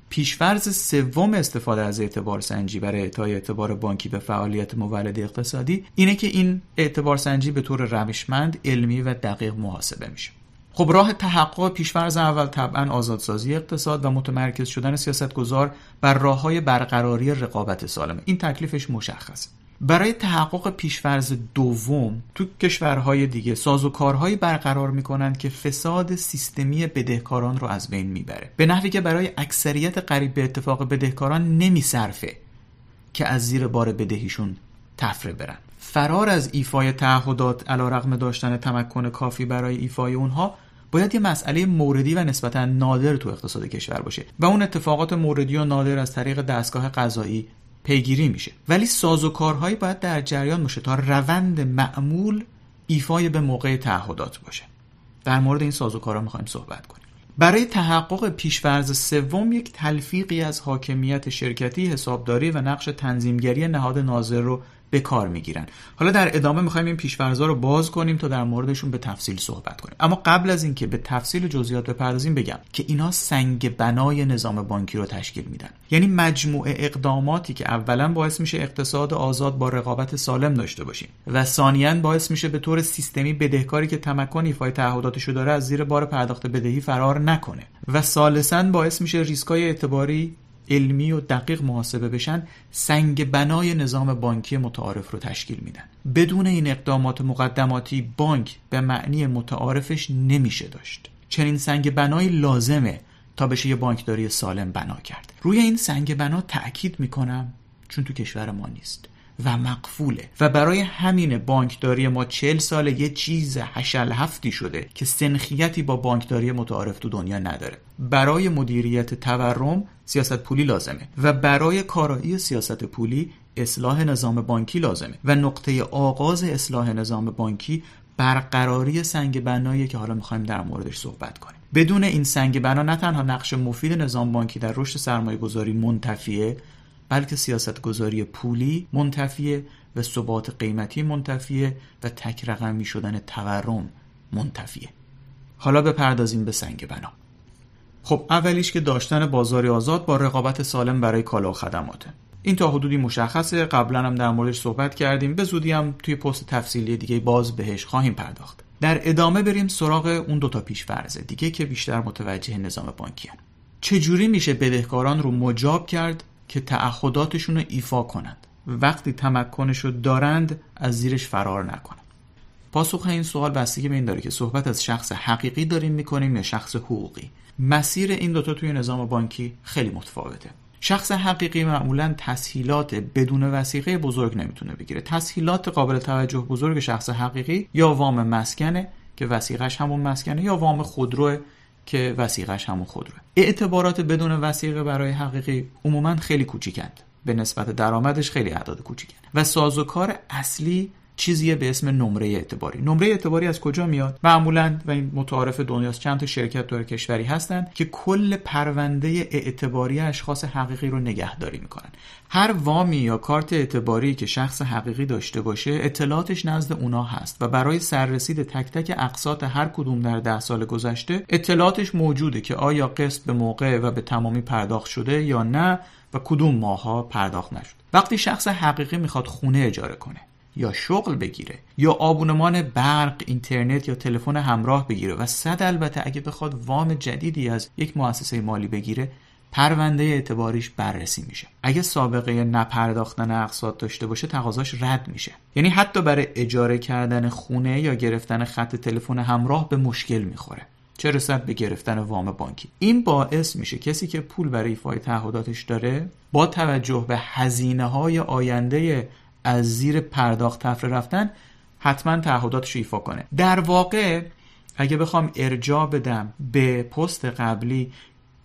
پیش‌فرض سوم استفاده از اعتبار سنجی برای اعطای اعتبار بانکی به فعالیت مولد اقتصادی اینه که این اعتبار سنجی به طور روشمند علمی و دقیق محاسبه میشه. خب راه تحقق پیش‌فرض اول طبعا آزادسازی اقتصاد و متمرکز شدن سیاستگزار بر راه های برقراری رقابت سالمه. این تکلیفش مشخصه. برای تحقق پیش‌فرض دوم تو کشورهای دیگه سازوکارهایی برقرار می‌کنند که فساد سیستمی بدهکاران رو از بین می‌بره. به نحوی که برای اکثریت قریب به اتفاق بدهکاران نمیصرفه که از زیر بار بدهیشون طفره برن. فرار از ایفای تعهدات علیرغم داشتن تمکن کافی برای ایفای اونها باید یه مسئله موردی و نسبتا نادر تو اقتصاد کشور باشه و اون اتفاقات موردی و نادر از طریق دستگاه قضایی پیگیری میشه. ولی سازوکارهایی باید در جریان باشه تا روند معمول ایفای به موقع تعهدات باشه. در مورد این سازوکارها می‌خوایم صحبت کنیم. برای تحقق پیشورز سوم یک تلفیقی از حاکمیت شرکتی حسابداری و نقش تنظیمگری نهاد ناظر رو به کار می‌گیرن. حالا در ادامه می‌خوایم این پیشورزا رو باز کنیم تا در موردشون به تفصیل صحبت کنیم. اما قبل از اینکه به تفصیل جزئیات بپردازیم بگم که اینا سنگ بنای نظام بانکی رو تشکیل میدن. یعنی مجموعه اقداماتی که اولا باعث میشه اقتصاد آزاد با رقابت سالم داشته باشیم و ثانیا باعث میشه به طور سیستمی بدهکاری که تمکن ایفای تعهداتشو داره از زیر بار پرداخت بدهی فرار نکنه. و ثالثا باعث میشه ریسکای اعتباری علمی و دقیق محاسبه بشن سنگ بنای نظام بانکی متعارف رو تشکیل میدن. بدون این اقدامات مقدماتی بانک به معنی متعارفش نمیشه داشت. چنین سنگ بنایی لازمه تا بشه یه بانکداری سالم بنا کرد. روی این سنگ بنا تأکید می‌کنم چون تو کشور ما نیست و مقفوله. و برای همین بانکداری ما چل ساله یه چیز حشل هفتی شده که سنخیتی با بانکداری متعارف تو دنیا نداره. برای مدیریت تورم سیاست پولی لازمه و برای کارایی سیاست پولی اصلاح نظام بانکی لازمه و نقطه آغاز اصلاح نظام بانکی برقراری سنگ بنایی که حالا می‌خوایم در موردش صحبت کنیم. بدون این سنگ بنا نه تنها نقش مفید نظام بانکی در رشد سرمایه گذاری منتفیه بلکه سیاست گذاری پولی منتفیه و ثبات قیمتی منتفیه و تک رقمی شدن تورم منتفیه. حالا بپردازیم به سنگ بنا. خب اولیش که داشتن بازاری آزاد با رقابت سالم برای کالا و خدماته این تا حدودی مشخصه قبلا هم در موردش صحبت کردیم. به زودی هم توی پست تفصیلی دیگه باز بهش خواهیم پرداخت. در ادامه بریم سراغ اون دوتا پیش فرضه دیگه که بیشتر متوجه نظام بانکی هن. چجوری میشه بدهکاران رو مجاب کرد که تعهداتشون رو ایفا کنند؟ وقتی تمکنش رو دارند از زیرش فرار نکنند پاسخ این سوال بستگی به این داره که صحبت از شخص حقیقی داریم می‌کنیم یا شخص حقوقی؟ مسیر این دوتا توی نظام بانکی خیلی متفاوته. شخص حقیقی معمولا تسهیلات بدون وسیقه بزرگ نمی‌تونه بگیره. تسهیلات قابل توجه بزرگ شخص حقیقی یا وام مسکنه که وسیقش همون مسکنه یا وام خودروه که وسیقش همون خودروه. اعتبارات بدون وسیقه برای حقیقی عموما خیلی کوچیکند. به نسبت درآمدش خیلی اعداد کوچیکن و سازوکار اصلی چیزیه به اسم نمره اعتباری. نمره اعتباری از کجا میاد؟ معمولا و این متعارف دنیاست چند تا شرکت دور کشوری هستن که کل پرونده اعتباری اشخاص حقیقی رو نگهداری می‌کنن. هر وامی یا کارت اعتباری که شخص حقیقی داشته باشه اطلاعاتش نزد اونا هست و برای سررسید تک تک اقساط هر کدوم در ده سال گذشته اطلاعاتش موجوده که آیا قسط به موقع و به تمامی پرداخت شده یا نه و کدوم ماها پرداخت نشد. وقتی شخص حقیقی می‌خواد خونه اجاره کنه یا شغل بگیره یا آبونمان برق اینترنت یا تلفن همراه بگیره و صد البته اگه بخواد وام جدیدی از یک مؤسسه مالی بگیره پرونده اعتباریش بررسی میشه. اگه سابقه نپرداختن اقساط داشته باشه تقاضاش رد میشه. یعنی حتی برای اجاره کردن خونه یا گرفتن خط تلفن همراه به مشکل می‌خوره. چه رسد به گرفتن وام بانکی. این باعث میشه کسی که پول برای ایفای تعهداتش داره با توجه به هزینه های آینده از زیر پرداخت تفره رفتن حتما تعهداتش ایفا کنه. در واقع اگه بخوام ارجاع بدم به پست قبلی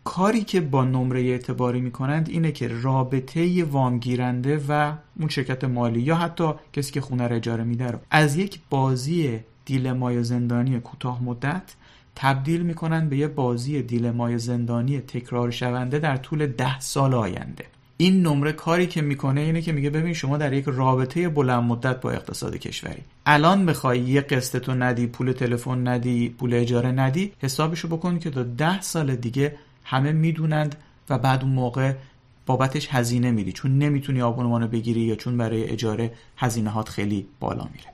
کاری که با نمره اعتباری می‌کنند اینه که رابطه وامگیرنده و اون شرکت مالی یا حتی کسی که خونه رو اجاره میده رو از یک بازی دیلمای زندانی کوتاه مدت تبدیل می‌کنن به یه بازی دیلمای زندانی تکرار شونده در طول ده سال آینده. این نمره کاری که می‌کنه اینه که میگه ببین شما در یک رابطه بلند مدت با اقتصاد کشوری. الان بخوای یه قسط تو ندی پول تلفن ندی پول اجاره ندی حسابشو بکن که تا ده سال دیگه همه می‌دونند و بعد اون موقع بابتش هزینه میدی. چون نمی‌تونی آبونمانو بگیری یا چون برای اجاره هزینه هات خیلی بالا میره.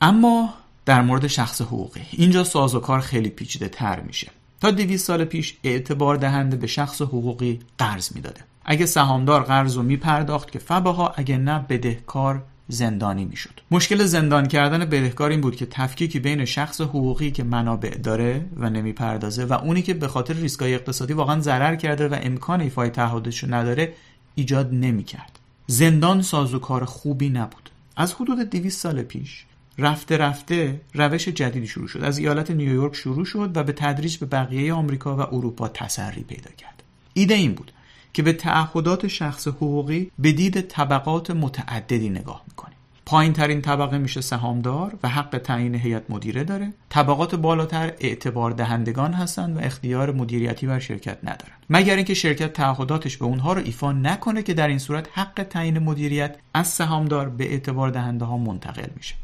اما در مورد شخص حقوقی. اینجا سازوکار خیلی پیچیده تر میشه. تا 200 سال پیش اعتبار دهنده به شخص حقوقی قرض می‌داده. اگه سهامدار قرض رو میپرداخت که فباها اگه نه بدهکار زندانی می‌شد. مشکل زندان کردن بدهکار این بود که تفکیکی بین شخص حقوقی که منابع داره و نمی‌پردازه و اونی که به خاطر ریسکای اقتصادی واقعا ضرر کرده و امکان ایفای تعهدش نداره ایجاد نمی‌کرد. زندان سازوکار خوبی نبود. از حدود 200 سال پیش رفته رفته روش جدیدی شروع شد. از ایالت نیویورک شروع شد و به تدریج به بقیه آمریکا و اروپا تسری پیدا کرد. ایده این بود. که به تعهدات شخص حقوقی به دید طبقات متعددی نگاه می‌کنیم پایین ترین طبقه میشه سهامدار و حق تعیین هیئت مدیره داره. طبقات بالاتر اعتبار دهندگان هستند و اختیار مدیریتی بر شرکت ندارن مگر اینکه شرکت تعهداتش به اونها رو ایفا نکنه که در این صورت حق تعیین مدیریت از سهامدار به اعتبار دهنده ها منتقل میشه.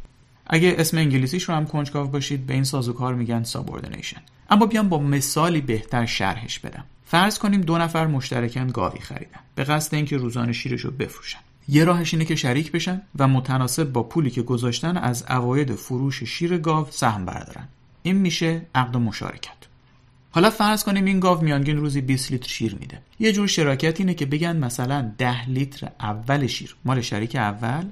اگه اسم انگلیسیش رو هم کنجکاو باشید به این سازوکار میگن subordination اما بیام با مثالی بهتر شرحش بدم. فرض کنیم دو نفر مشترکن گاوی خریدن. به قصد اینکه روزانه شیرش رو بفروشن. یه راهش اینه که شریک بشن و متناسب با پولی که گذاشتن از عواید فروش شیر گاو سهم بردارن. این میشه عقد مشارکت. حالا فرض کنیم این گاو میانگین روزی 20 لیتر شیر میده. یه جور شراکت اینه که بگن مثلا 10 لیتر اول شیر مال شریک اول.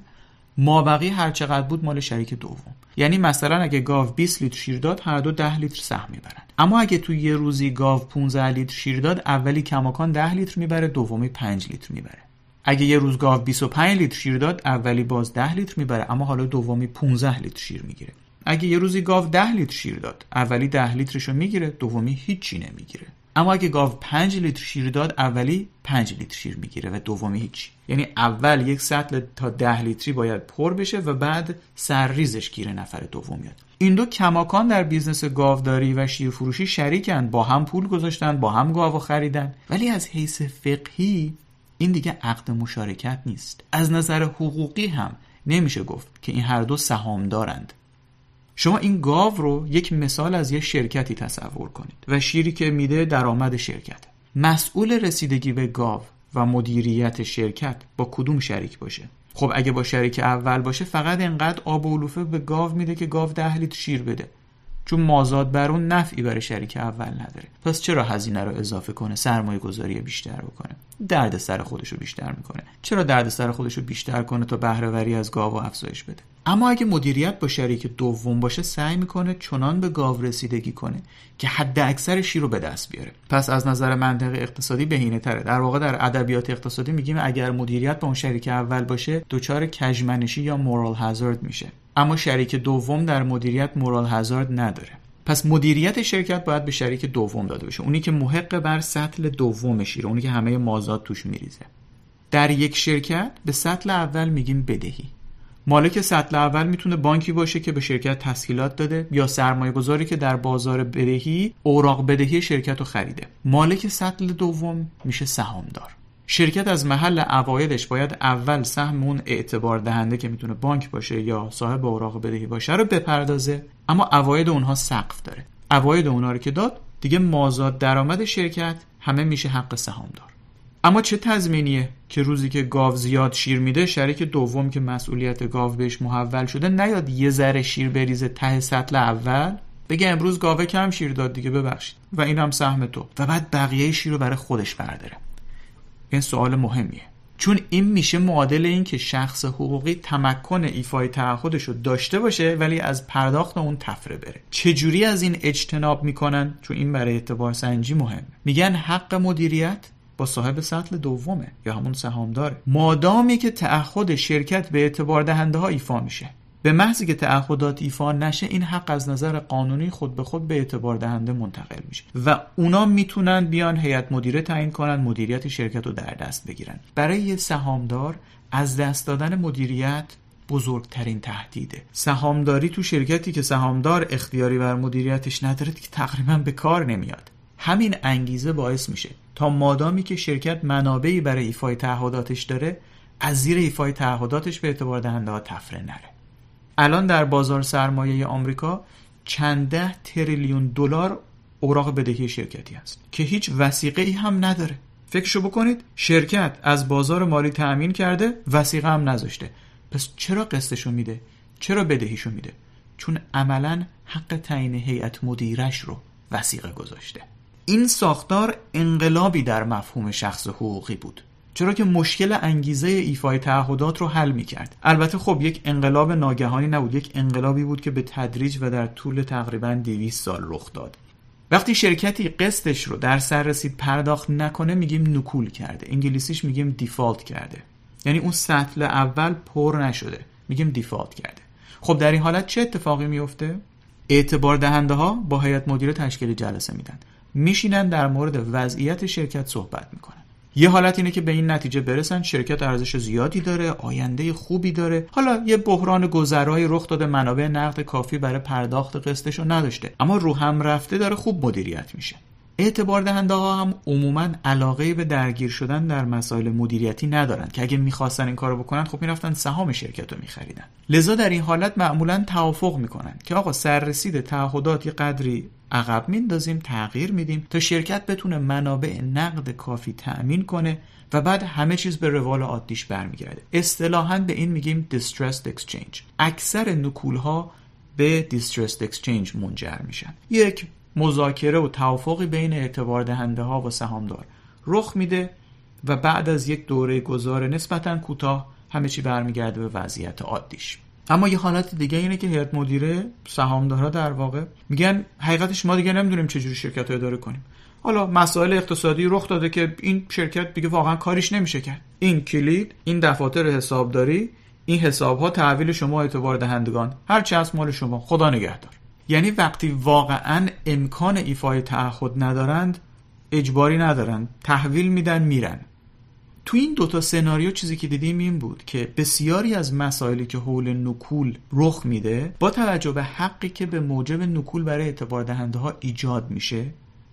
مابقی هر چقدر بود مال شریک دوم. یعنی مثلا اگه گاو 20 لیتر شیر داد هر دو 10 لیتر سهم می‌برن اما اگه تو یه روزی گاو 15 لیتر شیر داد اولی کماکان 10 لیتر می‌بره دومی 5 لیتر می‌بره. اگه یه روز گاو 25 لیتر شیر داد اولی باز 10 لیتر می‌بره اما حالا دومی 15 لیتر شیر می‌گیره. اگه یه روزی گاو 10 لیتر شیر داد اولی 10 لیترشو می‌گیره دومی هیچی نمی‌گیره. اما اگه گاو 5 لیتر شیر داد اولی 5 لیتر شیر می‌گیره و دومی هیچ. یعنی اول یک سطل تا 10 لیتری باید پر بشه و بعد سرریزش گیر نفر دوم میاد. این دو کماکان در بیزنس گاوداری و شیر فروشی شریکن. با هم پول گذاشتن با هم گاو خریدن. ولی از حیث فقهی این دیگه عقد مشارکت نیست. از نظر حقوقی هم نمیشه گفت که این هر دو سهام دارند شما این گاو رو یک مثال از یه شرکتی تصور کنید و شیری که میده درآمد شرکت. مسئول رسیدگی به گاو و مدیریت شرکت با کدوم شریک باشه؟ خب اگه با شریک اول باشه فقط انقدر آب و علوفه به گاو میده که گاو ده لیتر شیر بده. چون مازاد بر اون نفعی برای شریک اول نداره. پس چرا هزینه رو اضافه کنه سرمایه گذاری بیشتر بکنه؟ درد سر خودش رو بیشتر می‌کنه. چرا درد سر خودش رو بیشتر کنه تا بهرهوری از گاو افزایش بده؟ اما اگه مدیریت با شریک دوم باشه سعی می‌کنه چنان به گاو رسیدگی کنه که حد اکثر شیر رو به دست بیاره. پس از نظر منطق اقتصادی بهینه تره. در واقع در ادبیات اقتصادی میگیم اگر مدیریت با اون شریک اول باشه دچار کژمنشی یا مورال هازارد میشه. اما شریک دوم در مدیریت مورال هازارد نداره. پس مدیریت شرکت باید به شریک دوم داده بشه. اونی که محق بر سطل دوم شیر اونی که همه مازاد توش میریزه. در یک شرکت به سطل اول میگیم بدهی. مالک سطل اول می‌تونه بانکی باشه که به شرکت تسهیلات داده یا سرمایه گذاری که در بازار بدهی اوراق بدهی شرکت رو خریده. مالک سطل دوم میشه سهامدار. شرکت از محل عوایدش باید اول سهم اون اعتبار دهنده که می‌تونه بانک باشه یا صاحب اوراق بدهی باشه رو بپردازه اما عواید اونها سقف داره. عواید اونها رو که داد دیگه مازاد درآمد شرکت همه میشه حق سهامدار اما چه تضمینیه که روزی که گاو زیاد شیر میده شریک دوم که مسئولیت گاو بهش محول شده نیاد یه ذره شیر بریزه ته سطل اول؟ بگه امروز گاوه کم شیر داد دیگه ببخشید. و این هم سهم تو. و بعد بقیه شیر رو برای خودش برداره. این سوال مهمیه. چون این میشه معادل این که شخص حقوقی تمکن ایفای تعهدش رو داشته باشه ولی از پرداخت اون تفره بره. چجوری از این اجتناب می‌کنن؟ چون این برای اعتبار سنجی مهم. میگن حق مدیریت با صاحب سطل دومه یا همون سهامداره مادامی که تعهد شرکت به اعتبار دهنده ها ایفا میشه. به محضی که تعهدات ایفا نشه این حق از نظر قانونی خود به خود به اعتبار دهنده منتقل میشه و اونا می‌تونن بیان هیئت مدیره تعیین کنن مدیریت شرکت رو در دست بگیرن. برای یه سهامدار از دست دادن مدیریت بزرگترین تهدیده. سهامداری تو شرکتی که سهامدار اختیاری بر مدیریتش نداره که تقریبا به کار نمیاد. همین انگیزه باعث میشه تا مادامی که شرکت منابعی برای ایفای تعهداتش داره از زیر ایفای تعهداتش به اعتبار دهنده ها طفره نره. الان در بازار سرمایه آمریکا چند ده تریلیون دلار اوراق بدهی شرکتی هست که هیچ وثیقه ای هم نداره. فکرشو بکنید شرکت از بازار مالی تأمین کرده وثیقه هم نذاشته. پس چرا قسطشو میده؟ چرا بدهیشو میده؟ چون عملا حق تعیین هیئت مدیرش رو وسیقه گذاشته. این ساختار انقلابی در مفهوم شخص حقوقی بود. چرا که مشکل انگیزه ایفای تعهدات رو حل می کرد البته خب یک انقلاب ناگهانی نبود. یک انقلابی بود که به تدریج و در طول تقریبا 200 سال رخ داد. وقتی شرکتی قسطش رو در سررسی پرداخت نکنه میگیم نکول کرده. انگلیسیش میگیم دیفالت کرده. یعنی اون سطل اول پر نشده. میگیم دیفالت کرده. خب در این حالت چه اتفاقی میفته اعتبار دهنده ها با هیئت مدیره تشکیل جلسه میدن. میشینن در مورد وضعیت شرکت صحبت می‌کنن. یه حالت اینه که به این نتیجه برسن شرکت ارزش زیادی داره آینده خوبی داره. حالا یه بحران گذرای رخ داده منابع نقد کافی برای پرداخت قسطش رو نداشته. اما رو هم رفته داره خوب مدیریت میشه. اعتبار دهنده ها هم عموما علاقه به درگیر شدن در مسائل مدیریتی ندارن که اگه می‌خواستن این کارو بکنن خب می‌رفتن سهام شرکت رو میخریدن. لذا در این حالت معمولا توافق می‌کنن که آقا سررسید تعهدات یه قدری عقب میندازیم تغییر میدیم تا شرکت بتونه منابع نقد کافی تأمین کنه و بعد همه چیز به روال عادیش برمیگرده. اصطلاحا به این میگیم distressed exchange. اکثر نکول ها به distressed exchange منجر میشن. یک مذاکره و توافقی بین اعتبار دهنده ها و سهامدار رخ میده و بعد از یک دوره گذار نسبتا کوتاه همه چی برمیگرده به وضعیت عادیش. اما یه حالت دیگه اینه که هیئت مدیره سهامدارا در واقع میگن حقیقتش ما دیگه نمی‌دونیم چجوری شرکت رو اداره کنیم. حالا مسائل اقتصادی رخ داده که این شرکت دیگه واقعا کاریش نمیشه کرد. این کلید این دفاتر حسابداری این حساب ها تحویل شما اعتبار دهندگان. هر چی از مال شما. خدا نگهدار. یعنی وقتی واقعا امکان ایفای تعهد ندارند اجباری ندارند تحویل میدن میرن. تو این دوتا سناریو چیزی که دیدیم این بود که بسیاری از مسائلی که حول نکول رخ میده با توجه به حقی که به موجب نکول برای اعتبار دهنده ها ایجاد میشه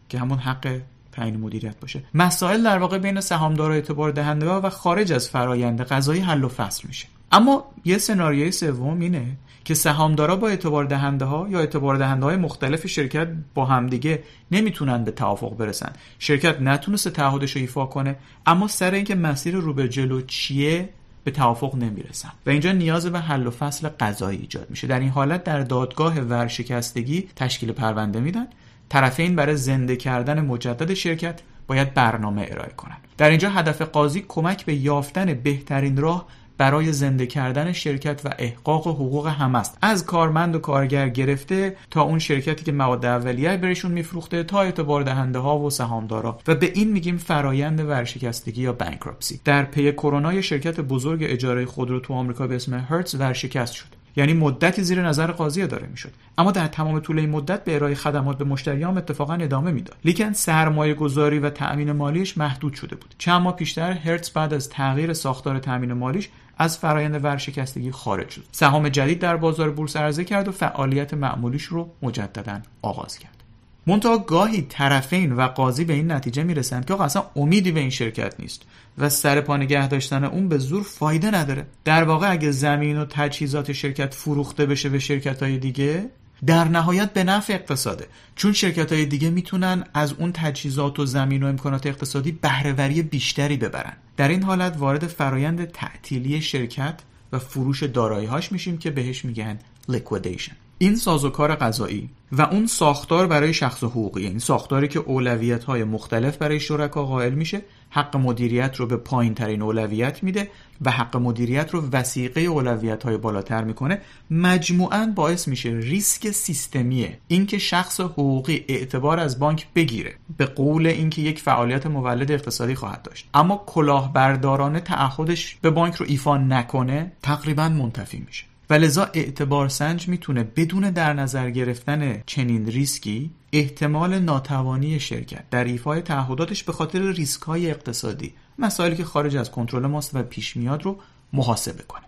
که همون حق تعیین مدیریت باشه. مسائل در واقع بین سهامدار اعتبار دهنده ها و خارج از فرایند قضایی حل و فصل میشه. اما یه سناریوی سوم اینه که سهامدارا با اعتبار دهنده ها یا اعتبار دهنده های مختلف شرکت با همدیگه نمی‌تونن به توافق برسن. شرکت نتونسته تعهدش رو ایفا کنه اما سر اینکه مسیر رو به جلو چیه به توافق نمی‌رسن. و اینجا نیاز به حل و فصل قضایی ایجاد میشه. در این حالت در دادگاه ورشکستگی تشکیل پرونده میدن. طرفین برای زنده کردن مجدد شرکت باید برنامه ارائه کنند. در اینجا هدف قاضی کمک به یافتن بهترین راه برای زنده کردن شرکت و احقاق حقوق هم است. از کارمند و کارگر گرفته تا اون شرکتی که مواد اولیه برشون میفروخته تا اعتبار دهنده ها و سهامدارا. و به این میگیم فرایند ورشکستگی یا بانکراپسی در پی کرونا شرکت بزرگ اجاره خودرو تو آمریکا به اسم هرتز ورشکست شد. یعنی مدتی زیر نظر قاضی داره می‌شد. اما در تمام طول این مدت به ارائه خدمات به مشتریان اتفاقا ادامه می‌داد. لیکن سرمایه گذاری و تأمین مالیش محدود شده بود. چند ماه پیشتر هرتز بعد از تغییر ساختار تأمین مالیش از فرایند ورشکستگی خارج شد. سهام جدید در بازار بورس عرضه کرد و فعالیت معمولیش رو مجددا آغاز کرد. منتها گاهی طرفین و قاضی به این نتیجه می‌رسند که آقا اصلا امیدی به این شرکت نیست و سر پا نگه داشتن اون به زور فایده نداره. در واقع اگه زمین و تجهیزات شرکت فروخته بشه به شرکت های دیگه در نهایت به نفع اقتصاده. چون شرکت های دیگه می‌تونن از اون تجهیزات و زمین و امکانات اقتصادی بهرهوری بیشتری ببرن. در این حالت وارد فرایند تعطیلی شرکت و فروش دارایی‌هاش میشیم که بهش میگن liquidation. این سازوکار قضایی و اون ساختار برای شخص حقوقی این ساختاری که اولویت های مختلف برای شرکا قائل میشه حق مدیریت رو به پایین ترین اولویت میده و حق مدیریت رو وسیقه اولویت های بالاتر می‌کنه. مجموعا باعث میشه ریسک سیستمیه اینکه شخص حقوقی اعتبار از بانک بگیره به قول اینکه یک فعالیت مولد اقتصادی خواهد داشت. اما کلاهبردارانه تعهدش به بانک رو ایفا نکنه تقریبا منتفی میشه. و لذا اعتبار سنج می‌تونه بدون در نظر گرفتن چنین ریسکی احتمال ناتوانی شرکت در ایفای تعهداتش به خاطر ریسک های اقتصادی مسائلی که خارج از کنترل ماست و پیش میاد رو محاسبه کنه.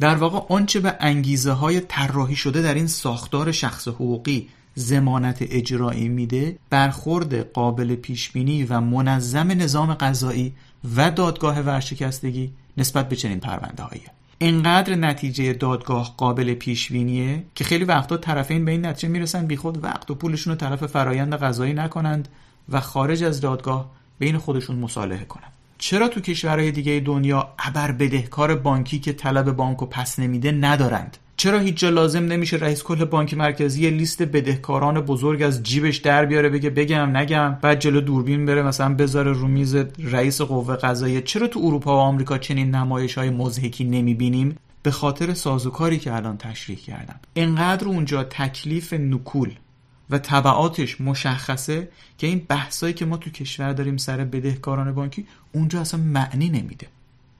در واقع آنچه به انگیزه های طراحی شده در این ساختار شخص حقوقی زمانت اجرایی میده برخورد قابل پیشبینی و منظم نظام قضایی و دادگاه ورشکستگی نسبت به چنین پرونده هایی اینقدر نتیجه دادگاه قابل پیشبینیه که خیلی وقتا طرفین به این نتیجه می‌رسن بیخود وقت و پولشون رو طرف فرایند قضایی نکنند و خارج از دادگاه بین خودشون مصالحه کنند چرا تو کشورهای دیگه دنیا ابر بدهکار بانکی که طلب بانک پس نمیده ندارند؟ چرا هیچ جا لازم نمیشه رئیس کل بانک مرکزی لیست بدهکاران بزرگ از جیبش در بیاره بگه بگم نگم بعد جلو دوربین بره مثلا بذاره رو میز رئیس قوه قضاییه. چرا تو اروپا و آمریکا چنین نمایش های مزهکی نمی‌بینیم؟ به خاطر سازوکاری که الان تشریح کردم. انقدر اونجا تکلیف نکول و طبعاتش مشخصه که این بحثایی که ما تو کشور داریم سر بدهکاران بانکی اونجا اصلا معنی نمیده.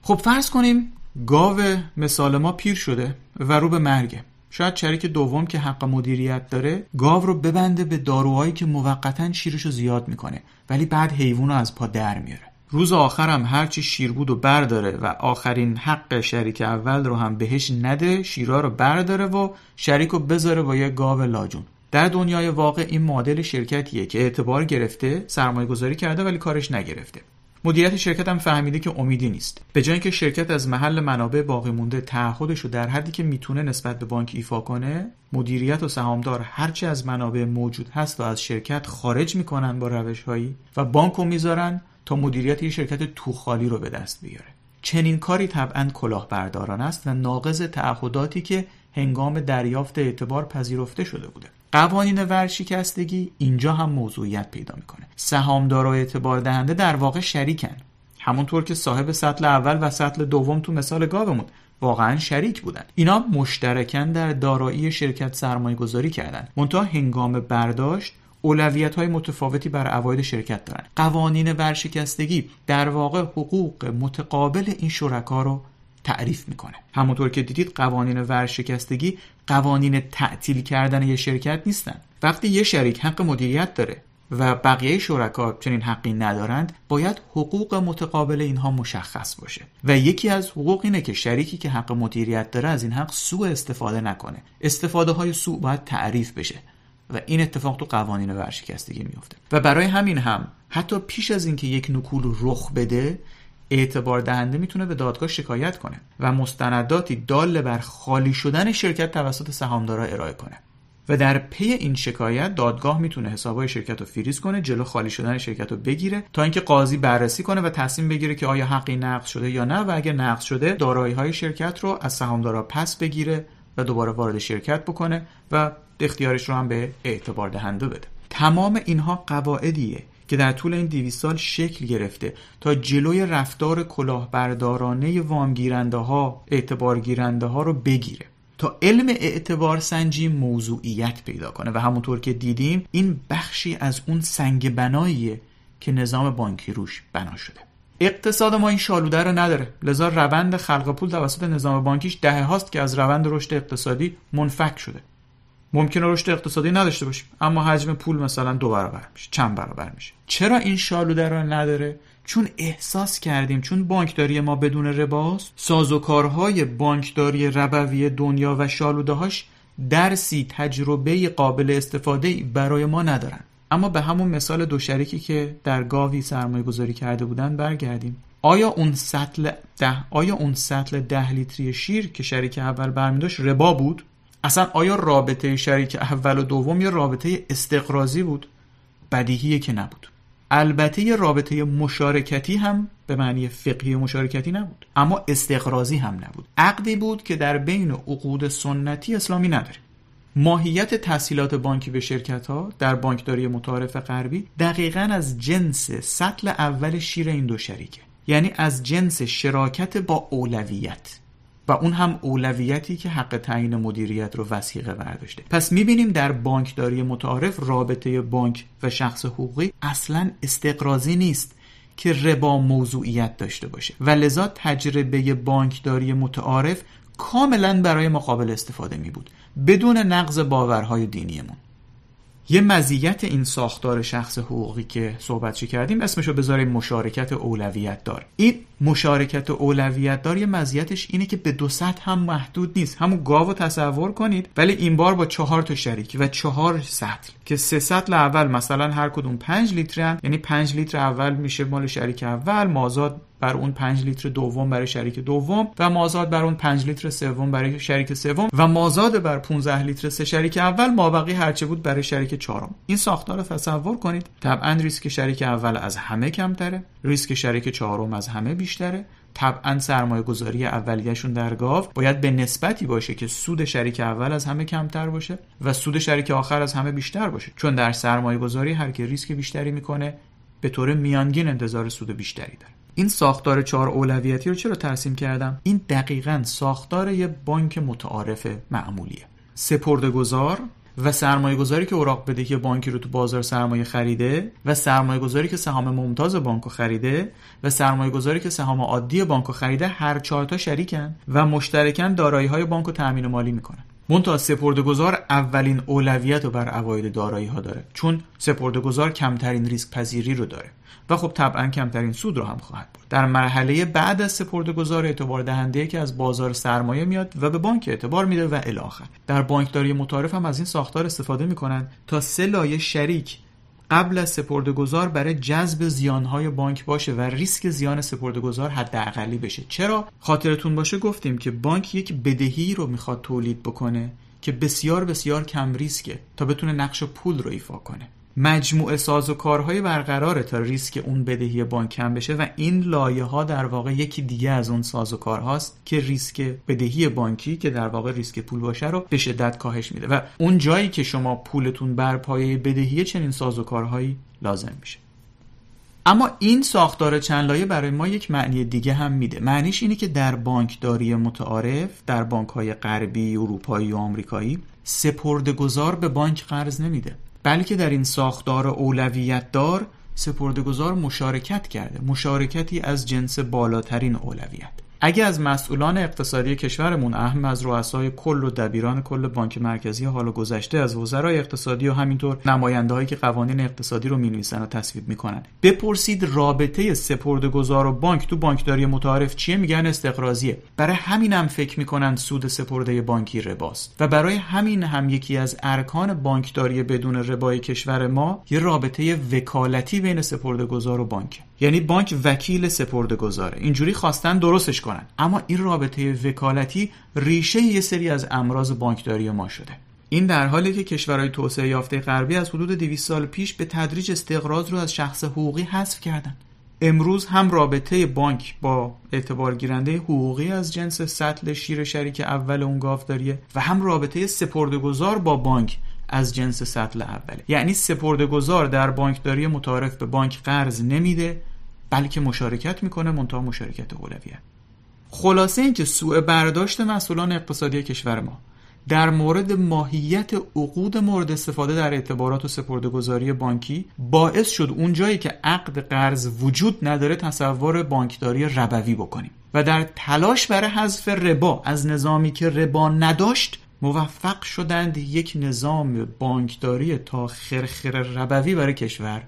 خب فرض کنیم گاو مثال ما پیر شده و رو به مرگه. شاید شریک دوم که حق مدیریت داره گاو رو ببنده به داروهایی که موقتا شیرش رو زیاد می‌کنه ولی بعد حیوان رو از پا در میاره. روز آخرم هرچی شیر بود و برداره و آخرین حق شریک اول رو هم بهش نده شیرها رو برداره و شریک رو بذاره با یه گاو لاجون. در دنیای واقع این مدل شرکتیه که اعتبار گرفته سرمایه گذاری کرده ولی کارش نگرفته. مدیریت شرکت هم فهمیده که امیدی نیست. به جای اینکه شرکت از محل منابع باقی مونده تعهدش رو در حدی که می‌تونه نسبت به بانک ایفا کنه مدیریت و سهامدار هرچی از منابع موجود هست و از شرکت خارج می‌کنن با روش هایی و بانک رو می‌ذارن تا مدیریت یه شرکت توخالی رو به دست بیاره. چنین کاری طبعا کلاهبرداران است و ناقض تعهداتی که هنگام دریافت اعتبار پذیرفته شده بوده. قوانین ورشکستگی اینجا هم موضوعیت پیدا می‌کنه. سهامدار و اعتبار دهنده در واقع شریکن. همونطور که صاحب سطل اول و سطل دوم تو مثال گاومون واقعا شریک بودن. اینا مشترکن در دارایی شرکت سرمایه گذاری کردن. منتها هنگام برداشت اولویت های متفاوتی بر عواید شرکت دارن. قوانین ورشکستگی در واقع حقوق متقابل این شرکا رو تعریف می‌کنه. همونطور که دیدید قوانین ورشکستگی قوانین تعطیل کردن یه شرکت نیستن. وقتی یه شریک حق مدیریت داره و بقیه شرکا چنین حقی ندارند باید حقوق متقابل اینها مشخص باشه. و یکی از حقوق اینه که شریکی که حق مدیریت داره از این حق سوء استفاده نکنه. استفاده های سوء باید تعریف بشه. و این اتفاق تو قوانین ورشکستگی میفته و برای همین هم حتی پیش از اینکه یک نکول رخ بده اعتبار دهنده می‌تونه به دادگاه شکایت کنه و مستنداتی دال بر خالی شدن شرکت توسط سهامدارا ارائه کنه. و در پی این شکایت دادگاه می‌تونه حسابای شرکت رو فریز کنه جلو خالی شدن شرکت رو بگیره تا اینکه قاضی بررسی کنه و تصمیم بگیره که آیا حقی نقض شده یا نه. و اگر نقض شده دارایی های شرکت رو از سهامدارا پس بگیره و دوباره وارد شرکت بکنه و اختیارش رو هم به اعتبار دهنده بده. تمام اینها قواعدیه. که در طول این 200 سال شکل گرفته تا جلوی رفتار کلاهبردارانه وامگیرنده ها اعتبار گیرنده ها رو بگیره. تا علم اعتبار سنجی موضوعیت پیدا کنه. و همونطور که دیدیم این بخشی از اون سنگ بناییه که نظام بانکی روش بنا شده. اقتصاد ما این شالوده رو نداره. لذا روند خلق پول توسط نظام بانکیش دهه هاست که از روند رشد اقتصادی منفک شده. ممکنه رشد اقتصادی نداشته باشیم. اما حجم پول مثلا دو برابر میشه چند برابر میشه. چرا این شالوده رو نداره؟ چون احساس کردیم چون بانکداری ما بدون رباست سازوکارهای بانکداری ربوی دنیا و شالوده هاش درسی تجربه قابل استفاده برای ما ندارن. اما به همون مثال دو شریکی که در گاوی سرمایه گذاری کرده بودن برگردیم. آیا اون سطل ده آیا اون سطل ده لیتری شیر که شریک اول برمیداشت ربا بود؟ اصلا آیا رابطه شریک اول و دوم یا رابطه استقرازی بود؟ بدیهیه که نبود. البته یه رابطه مشارکتی هم به معنی فقهی مشارکتی نبود. اما استقرازی هم نبود. عقدی بود که در بین عقود سنتی اسلامی نداره ماهیت تحصیلات بانکی به شرکت ها در بانکداری متعارف غربی دقیقا از جنس سطل اول شیر این دو شریکه. یعنی از جنس شراکت با اولویت. و اون هم اولویتی که حق تعیین مدیریت رو وسیقه برداشته. پس می‌بینیم در بانکداری متعارف رابطه بانک و شخص حقوقی اصلا استقرازی نیست که ربا موضوعیت داشته باشه. و لذا تجربه بانکداری متعارف کاملا برای مقابل استفاده می بود بدون نقض باورهای دینیمون. یه مزیت این ساختار شخص حقوقی که صحبت کردیم اسمشو بذاریم مشارکت اولویت دار. این مشارکت اولویت دار یه مزیتش اینه که به دو سطح هم محدود نیست. همون گاو تصور کنید ولی این بار با چهار تا شریک و چهار سطل که سه سطل اول مثلا هر کدوم 5 لیترن یعنی 5 لیتر اول میشه مال شریک اول مازاد بر اون 5 لیتر دوم برای شریک دوم و مازاد بر اون 5 لیتر سوم برای شریک سوم و مازاد بر 15 لیتر سه شریک اول مابقی هرچه بود برای شریک چهارم. این ساختار رو تصور کنید. طبعا ریسک شریک اول از همه کمتره. ریسک شریک چهارم از همه بیشتره. طبعا سرمایه گذاری اولیهشون در گاو باید به نسبتی باشه که سود شریک اول از همه کمتر باشه و سود شریک آخر از همه بیشتر باشه. چون در سرمایه گذاری هر که ریسک بیشتری می‌کنه به طور میانگین انتظار سود بیشتری داره. این ساختار چهار اولویتی رو چرا ترسیم کردم؟ این دقیقا ساختار یه بانک متعارف معمولیه. سپردگذار و سرمایه گذاری که اوراق بدهی بانکی رو تو بازار سرمایه خریده و سرمایه گذاری که سهام ممتاز بانک خریده و سرمایه گذاری که سهام عادی بانک خریده هر چهارتا شریکن و مشترکن دارایی های بانک تامین مالی می‌کنن. منتها سپردهگذار اولین اولویت رو بر عواید دارایی ها داره چون سپردهگذار کمترین ریسک پذیری رو داره و خب طبعا کمترین سود رو هم خواهد برد. در مرحله بعد از سپردهگذار اعتبار دهنده که از بازار سرمایه میاد و به بانک اعتبار میده و الی در بانکداری متعارف هم از این ساختار استفاده می‌کنن تا سه لایه شریک قبل از سپردهگذار برای جذب زیانهای بانک باشه و ریسک زیان سپردهگذار حداقلی بشه. چرا؟ خاطرتون باشه گفتیم که بانک یک بدهی رو می‌خواد تولید بکنه که بسیار بسیار کم ریسکه تا بتونه نقش پول رو ایفا کنه. مجموعه ساز و کارهای برقراره تا ریسک اون بدهی بانک کم بشه و این لایه ها در واقع یکی دیگه از اون ساز و کارهاست که ریسک بدهی بانکی که در واقع ریسک پول باشه رو به شدت کاهش میده و اون جایی که شما پولتون بر پایه بدهی چنین ساز و کارهایی لازم میشه. اما این ساختار چند لایه برای ما یک معنی دیگه هم میده. معنیش اینه که در بانکداری متعارف در بانک های غربی اروپایی و آمریکایی سپردهگذار به بانک قرض نمیده. بلکه در این ساختار اولویت دار سپردهگذار مشارکت کرده مشارکتی از جنس بالاترین اولویت. اگه از مسئولان اقتصادی کشورمون اهم از رؤسای کل و دبیران کل بانک مرکزی حال گذشته از وزرای اقتصادی و همینطور نمایندههایی که قوانین اقتصادی رو می‌نویسن و تصویب می‌کنن. بپرسید رابطه سپردهگذار و بانک تو بانکداری متعارف چیه؟ میگن استقراضیه. برای همینم فکر می‌کنن سود سپرده بانکی رباست. و برای همین هم یکی از ارکان بانکداری بدون ربای کشور ما یه رابطه وکالتی بین سپردهگذار و بانک. یعنی بانک وکیل سپرده گذاره اینجوری خواستن درستش کنن. اما این رابطه وکالتی ریشه یه سری از امراض بانکداری ما شده. این در حالی که کشورهای توسعه یافته غربی از حدود 200 سال پیش به تدریج استقراض رو از شخص حقوقی حذف کردن. امروز هم رابطه بانک با اعتبار گیرنده حقوقی از جنس سطل شیر شریک اول اون گاوداریه و هم رابطه سپردهگذار با بانک از جنس سطل اوله. یعنی سپردهگذار در بانکداری متعارف به بانک قرض نمیده بلکه مشارکت می‌کنه منتها مشارکت اولویت خلاصه اینکه سوء برداشت مسئولان اقتصادی کشور ما در مورد ماهیت عقود مورد استفاده در اعتبارات و سپردهگذاری بانکی باعث شد اون جایی که عقد قرض وجود نداره تصور بانکداری ربوی بکنیم. و در تلاش برای حذف ربا از نظامی که ربا نداشت موفق شدند یک نظام بانکداری تا خرخر ربوی برای کشور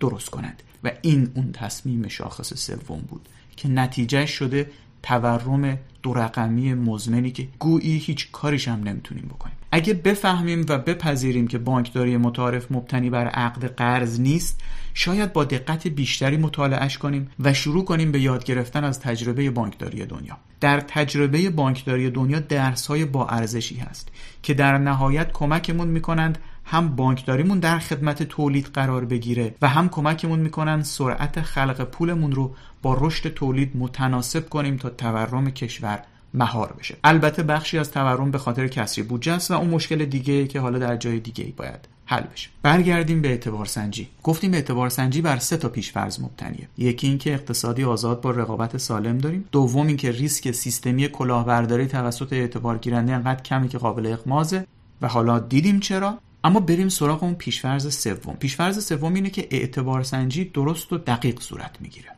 درست کنند. و این اون تصمیم شاخص سوم بود که نتیجه شده تورم دو رقمی مزمنی که گویی هیچ کاریش هم نمی‌تونیم بکنیم. اگه بفهمیم و بپذیریم که بانکداری متعارف مبتنی بر عقد قرض نیست شاید با دقت بیشتری مطالعهش کنیم و شروع کنیم به یاد گرفتن از تجربه بانکداری دنیا. در تجربه بانکداری دنیا درس های با ارزشی هست که در نهایت کمکمون می‌کنند هم بانکداریمون در خدمت تولید قرار بگیره و هم کمکمون می‌کنن سرعت خلق پولمون رو با رشد تولید متناسب کنیم تا تورم کشور مهار بشه. البته بخشی از تورم به خاطر کسری بودجه است و اون مشکل دیگه که حالا در جای دیگه باید حل بشه. برگردیم به اعتبار سنجی. گفتیم اعتبار سنجی بر سه تا پیشفرض مبتنیه. یکی اینکه اقتصادی آزاد با رقابت سالم داریم. دوم اینکه ریسک سیستمی کلاهبرداری توسط اعتبار گیرنده انقدر کمی که قابل اغمازه و حالا دیدیم چرا. اما بریم سراغ اون پیشفرض سوم. پیشفرض سوم اینه که اعتبار سنجی درست و دقیق صورت می‌گیره.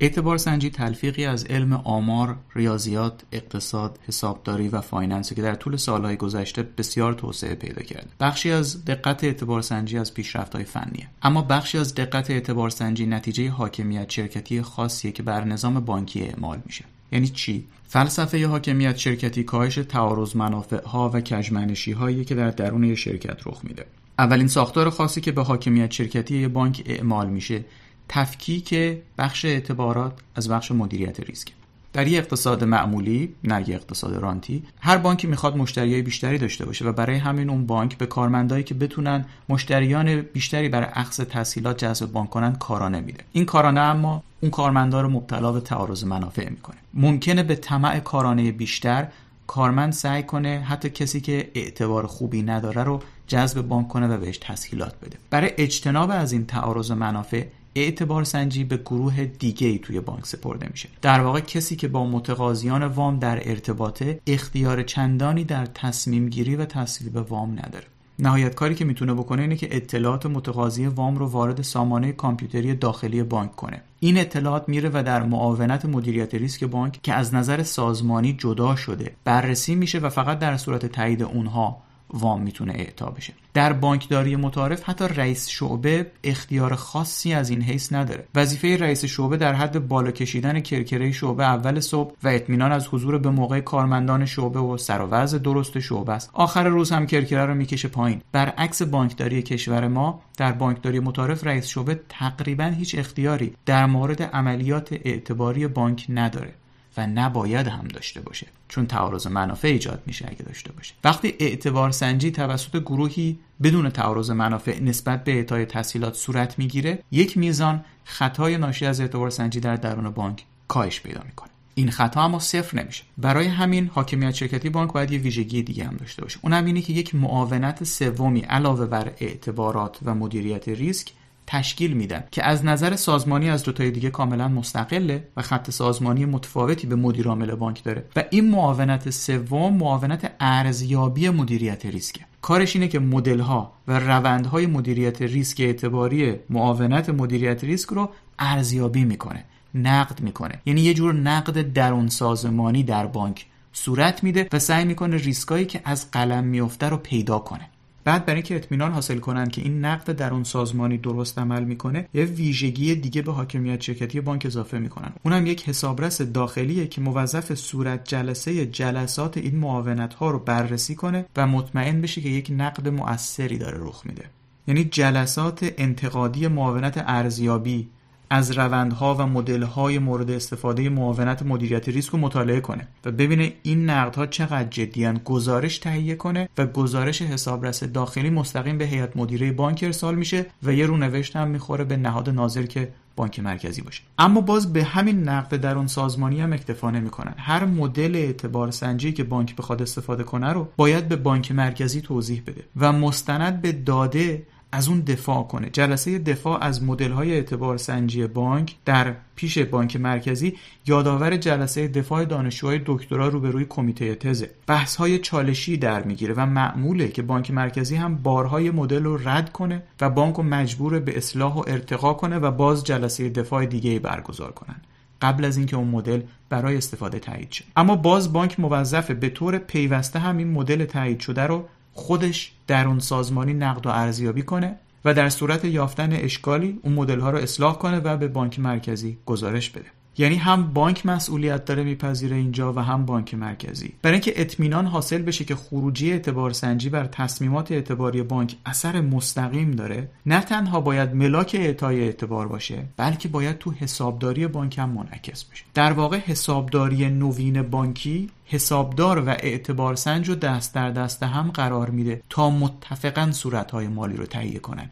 اعتبار سنجی تلفیقی از علم آمار، ریاضیات، اقتصاد، حسابداری و finance که در طول سالهای گذشته بسیار توسعه پیدا کرده. بخشی از دقت اعتبار سنجی از پیشرفت‌های فنیه. اما بخشی از دقت اعتبار سنجی نتیجه حاکمیت شرکتی خاصیه که بر نظام بانکی اعمال میشه. یعنی چی فلسفه حاکمیت شرکتی کاهش تعارض منافع ها و کژمنشی هایی که در درون شرکت رخ میده اولین ساختار خاصی که به حاکمیت شرکتی بانک اعمال میشه تفکیک بخش اعتبارات از بخش مدیریت ریسک. در یک اقتصاد معمولی نه یک اقتصاد رانتی هر بانکی می‌خواد مشتریای بیشتری داشته باشه و برای همین اون بانک به کارمندایی که بتونن مشتریان بیشتری برای اخذ تسهیلات جذب بانک کنن کارانه میده. این کارانه اما اون کارمندا رو مبتلا به تعارض منافع می‌کنه. ممکنه به طمع کارانه بیشتر کارمند سعی کنه حتی کسی که اعتبار خوبی نداره رو جذب بانک کنه و بهش تسهیلات بده. برای اجتناب از این تعارض منافع اعتبار سنجی به گروه دیگه ای توی بانک سپرده میشه. در واقع کسی که با متقاضیان وام در ارتباطه اختیار چندانی در تصمیم گیری و تصویب وام نداره. نهایت کاری که می‌تونه بکنه اینه که اطلاعات متقاضی وام رو وارد سامانه کامپیوتری داخلی بانک کنه. این اطلاعات میره و در معاونت مدیریت ریسک بانک که از نظر سازمانی جدا شده بررسی میشه و فقط در صورت تایید اونها وام می‌تونه اعطا بشه. در بانکداری متعارف حتی رئیس شعبه اختیار خاصی از این حیث نداره. وظیفه رئیس شعبه در حد بالا کشیدن کرکره شعبه اول صبح و اطمینان از حضور به موقع کارمندان شعبه و سر و درست شعبه است. آخر روز هم کرکره رو می‌کشه پایین. برعکس بانکداری کشور ما در بانکداری متعارف رئیس شعبه تقریبا هیچ اختیاری در مورد عملیات اعتباری بانک نداره. و نباید هم داشته باشه. چون تعارض منافع ایجاد میشه اگه داشته باشه. وقتی اعتبار سنجی توسط گروهی بدون تعارض منافع نسبت به اعطای تسهیلات صورت می‌گیره یک میزان خطای ناشی از اعتبار سنجی در درون بانک کاهش پیدا می‌کنه. این خطا اما صفر نمیشه. برای همین حاکمیت شرکتی بانک باید یه ویژگی دیگه هم داشته باشه. اونم اینه که یک معاونت سومی علاوه بر اعتبارات و مدیریت ریسک تشکیل میدن که از نظر سازمانی از دوتای دیگه کاملا مستقله و خط سازمانی متفاوتی به مدیر عامل بانک داره. و این معاونت سوم معاونت ارزیابی مدیریت ریسکه. کارش اینه که مدل ها و روندهای مدیریت ریسک اعتباری معاونت مدیریت ریسک رو ارزیابی می‌کنه نقد می‌کنه. یعنی یه جور نقد درون سازمانی در بانک صورت میده و سعی می‌کنه ریسکایی که از قلم میفته رو پیدا کنه. بعد برای اینکه اطمینان حاصل کنن که این نقد در اون سازمانی درست عمل می‌کنه یه ویژگی دیگه به حاکمیت شرکتی بانک اضافه می‌کنن. اونم یک حسابرس داخلیه که موظف صورت جلسه جلسات این معاونت ها رو بررسی کنه و مطمئن بشه که یک نقد مؤثری داره رخ میده. یعنی جلسات انتقادی معاونت ارزیابی از روندها و مدل‌های مورد استفاده معاونت مدیریت ریسک رو مطالعه کنه و ببینه این نقدها چقدر جدیان گزارش تهیه کنه و گزارش حسابرس داخلی مستقیم به هیئت مدیره بانک ارسال میشه و یه رونوشت هم می‌خوره به نهاد ناظر که بانک مرکزی باشه. اما باز به همین نقد در اون سازمانی هم اکتفا نمی‌کنن. هر مدل اعتبار سنجی که بانک بخواد استفاده کنه رو باید به بانک مرکزی توضیح بده و مستند به داده از اون دفاع کنه. جلسه دفاع از مدل های اعتبار سنجی بانک در پیش بانک مرکزی یادآور جلسه دفاع دانشجوهای دکترا روبروی کمیته تزه. بحث های چالشی در می‌گیره و معموله که بانک مرکزی هم بارهای مدل رو رد کنه و بانک رو مجبور به اصلاح و ارتقا کنه و باز جلسه دفاع دیگه برگزار کنن. قبل از اینکه اون مدل برای استفاده تایید شه. اما باز بانک موظفه به طور پیوسته هم این مدل تایید شده رو خودش در اون سازمانی نقد و ارزیابی کنه و در صورت یافتن اشکالی اون مدل ها رو اصلاح کنه و به بانک مرکزی گزارش بده. یعنی هم بانک مسئولیت داره میپذیره اینجا و هم بانک مرکزی. برای اینکه اطمینان حاصل بشه که خروجی اعتبار سنجی بر تصمیمات اعتباری بانک اثر مستقیم داره نه تنها باید ملاک اعطای اعتبار باشه بلکه باید تو حسابداری بانک هم منعکس بشه. در واقع حسابداری نوین بانکی حسابدار و اعتبار سنج رو دست در دست هم قرار میده تا متفقا صورتهای مالی رو تهیه کنن.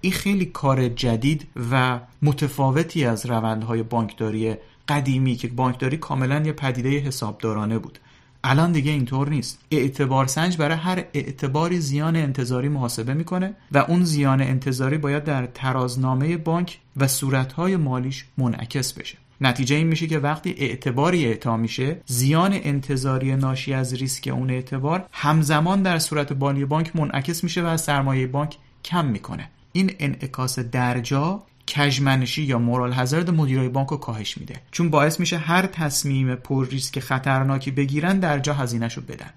این خیلی کار جدید و متفاوتی از روندهای بانکداری قدیمی که بانکداری کاملا یه پدیده حسابدارانه بود. الان دیگه اینطور نیست. اعتبار سنج برای هر اعتباری زیان انتظاری محاسبه می‌کنه و اون زیان انتظاری باید در ترازنامه بانک و صورتهای مالیش منعکس بشه. نتیجه این میشه که وقتی اعتباری اعطا میشه زیان انتظاری ناشی از ریسک اون اعتبار همزمان در صورت بالی بانک منعکس میشه و سرمایه بانک کم می‌کنه. این انعکاس درجا کژمنشی یا مورال هزارد مدیرای بانک رو کاهش میده. چون باعث میشه هر تصمیم پر ریسک خطرناکی بگیرن در جا هزینهشو بدن.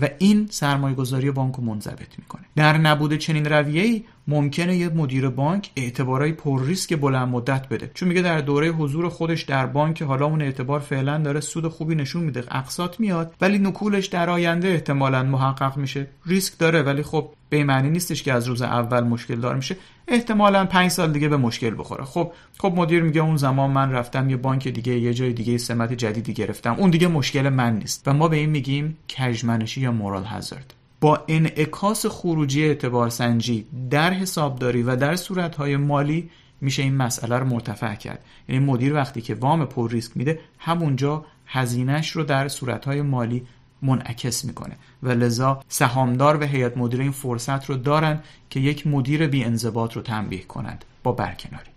و این سرمایه گذاری بانک رو منضبط می‌کنه. در نبود چنین رویه‌ای ممکنه یه مدیر بانک اعتبارای پر ریسک بلند مدت بده. چون میگه در دوره حضور خودش در بانک حالا اون اعتبار فعلا داره سود خوبی نشون میده اقساط میاد ولی نکولش در آینده احتمالا محقق میشه. ریسک داره ولی خب به معنی نیستش که از روز اول مشکل دار میشه. احتمالا پنج سال دیگه به مشکل بخوره. خب خب مدیر میگه اون زمان من رفتم یه بانک دیگه یه جای دیگه سمت جدیدی گرفتم. اون دیگه مشکل من نیست. و ما به این میگیم کژمنشی یا مورال هازارد. با انعکاس خروجی اعتبار سنجی در حسابداری و در صورتهای مالی میشه این مسئله رو مرتفع کرد. یعنی مدیر وقتی که وام پر ریسک میده همونجا هزینهش رو در صورتهای مالی منعکس می‌کنه. و لذا سهامدار و هیئت مدیره این فرصت رو دارن که یک مدیر بی انضباط رو تنبیه کنند با برکناری.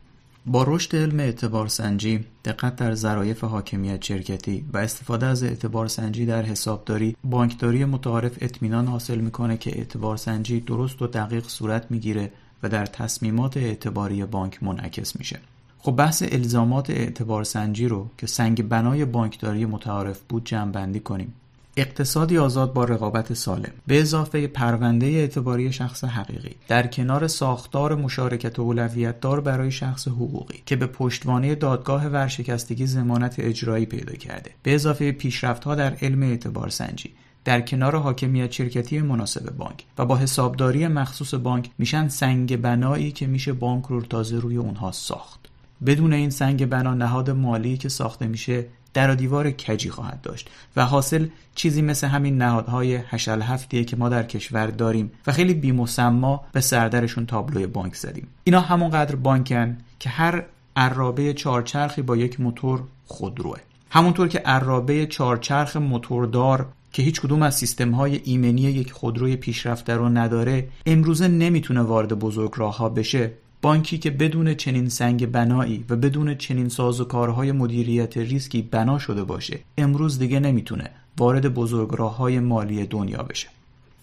با رشد علم اعتبار سنجی، دقت در ظرایف حاکمیت شرکتی و استفاده از اعتبار سنجی در حسابداری، بانکداری متعارف اطمینان حاصل می‌کنه که اعتبار سنجی درست و دقیق صورت می‌گیره و در تصمیمات اعتباری بانک منعکس میشه. خب بحث الزامات اعتبار سنجی رو که سنگ بنای بانکداری متعارف بود جمع بندی کنیم. اقتصادی آزاد با رقابت سالم. به اضافه پرونده اعتباری شخص حقیقی. در کنار ساختار مشارکت اولویتدار برای شخص حقوقی که به پشتوانه دادگاه ورشکستگی زمانت اجرایی پیدا کرده. به اضافه پیشرفتها در علم اعتبار سنجی. در کنار حاکمیت شرکتی مناسب بانک و با حسابداری مخصوص بانک میشن سنگ بنایی که میشه بانک رو تازه روی اونها ساخت. بدون این سنگ بنا نهاد مالی که ساخته میشه در و دیوار کجی خواهد داشت و حاصل چیزی مثل همین نهادهای هشل هفتیه که ما در کشور داریم و خیلی بیمسما به سردرشون تابلوی بانک زدیم. اینا همونقدر بانکن که هر عرابه چارچرخی با یک موتور خودروه همونطور که عرابه چارچرخ موتوردار که هیچ کدوم از سیستم های ایمنی یک خودروی پیشرفته رو نداره امروزه نمی‌تونه وارد بزرگ راه ها بشه. بانکی که بدون چنین سنگ بنایی و بدون چنین سازوکارهای مدیریت ریسکی بنا شده باشه امروز دیگه نمی‌تونه وارد بزرگراه های مالی دنیا بشه.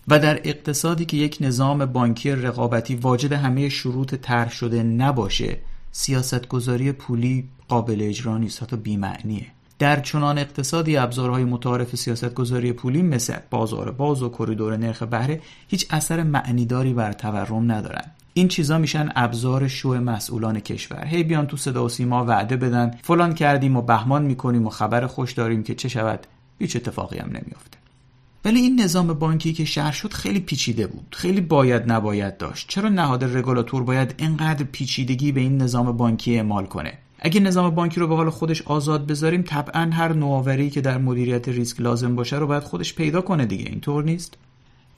و در اقتصادی که یک نظام بانکی رقابتی واجد همه شروط طرح شده نباشه سیاستگذاری پولی قابل اجرا نیست حتی بیمعنیه. در چنان اقتصادی ابزارهای متعارف سیاستگذاری پولی مثل بازار باز و کریدور نرخ بهره هیچ اثر معنیداری بر تورم ندارن. این چیزا میشن ابزار شو مسئولان کشور. هی بیان تو صدا و سیما وعده بدن. فلان کردیم و بهمان می‌کنیم و خبر خوش داریم که چه شود. هیچ اتفاقی هم نمیافته. ولی این نظام بانکی که شهر شد خیلی پیچیده بود. خیلی باید نباید داشت. چرا نهاد رگولاتور باید انقدر پیچیدگی به این نظام بانکی اعمال کنه؟ اگه نظام بانکی رو به حال خودش آزاد بذاریم طبعا هر نوآوری که در مدیریت ریسک لازم باشه رو باید خودش پیدا کنه دیگه. اینطور نیست؟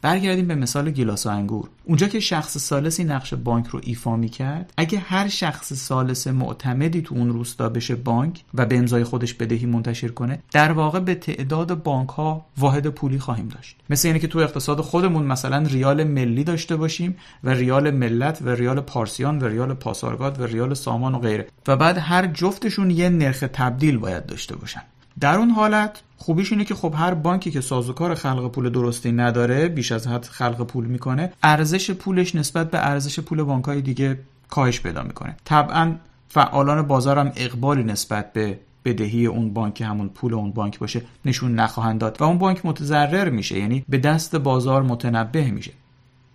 برگردیم به مثال گیلاس و انگور. اونجا که شخص سالسی نقش بانک رو ایفا کرد اگه هر شخص سالس معتمدی تو اون روستا بشه بانک و به امضای خودش بدهی منتشر کنه در واقع به تعداد بانک ها واحد پولی خواهیم داشت. مثل اینه که تو اقتصاد خودمون مثلا ریال ملی داشته باشیم و ریال ملت و ریال پارسیان و ریال پاسارگاد و ریال سامان و غیره. و بعد هر جفتشون یه نرخ تبدیل باید داشته باشن. در اون حالت خوبیش اینه که خب هر بانکی که سازوکار خلق پول درستی نداره بیش از حد خلق پول می‌کنه ارزش پولش نسبت به ارزش پول بانکهای دیگه کاهش پیدا می‌کنه. طبعا فعالان بازار هم اقبالی نسبت به بدهی اون بانک همون پول اون بانک باشه نشون نخواهند داد. و اون بانک متضرر میشه یعنی به دست بازار متنبه میشه.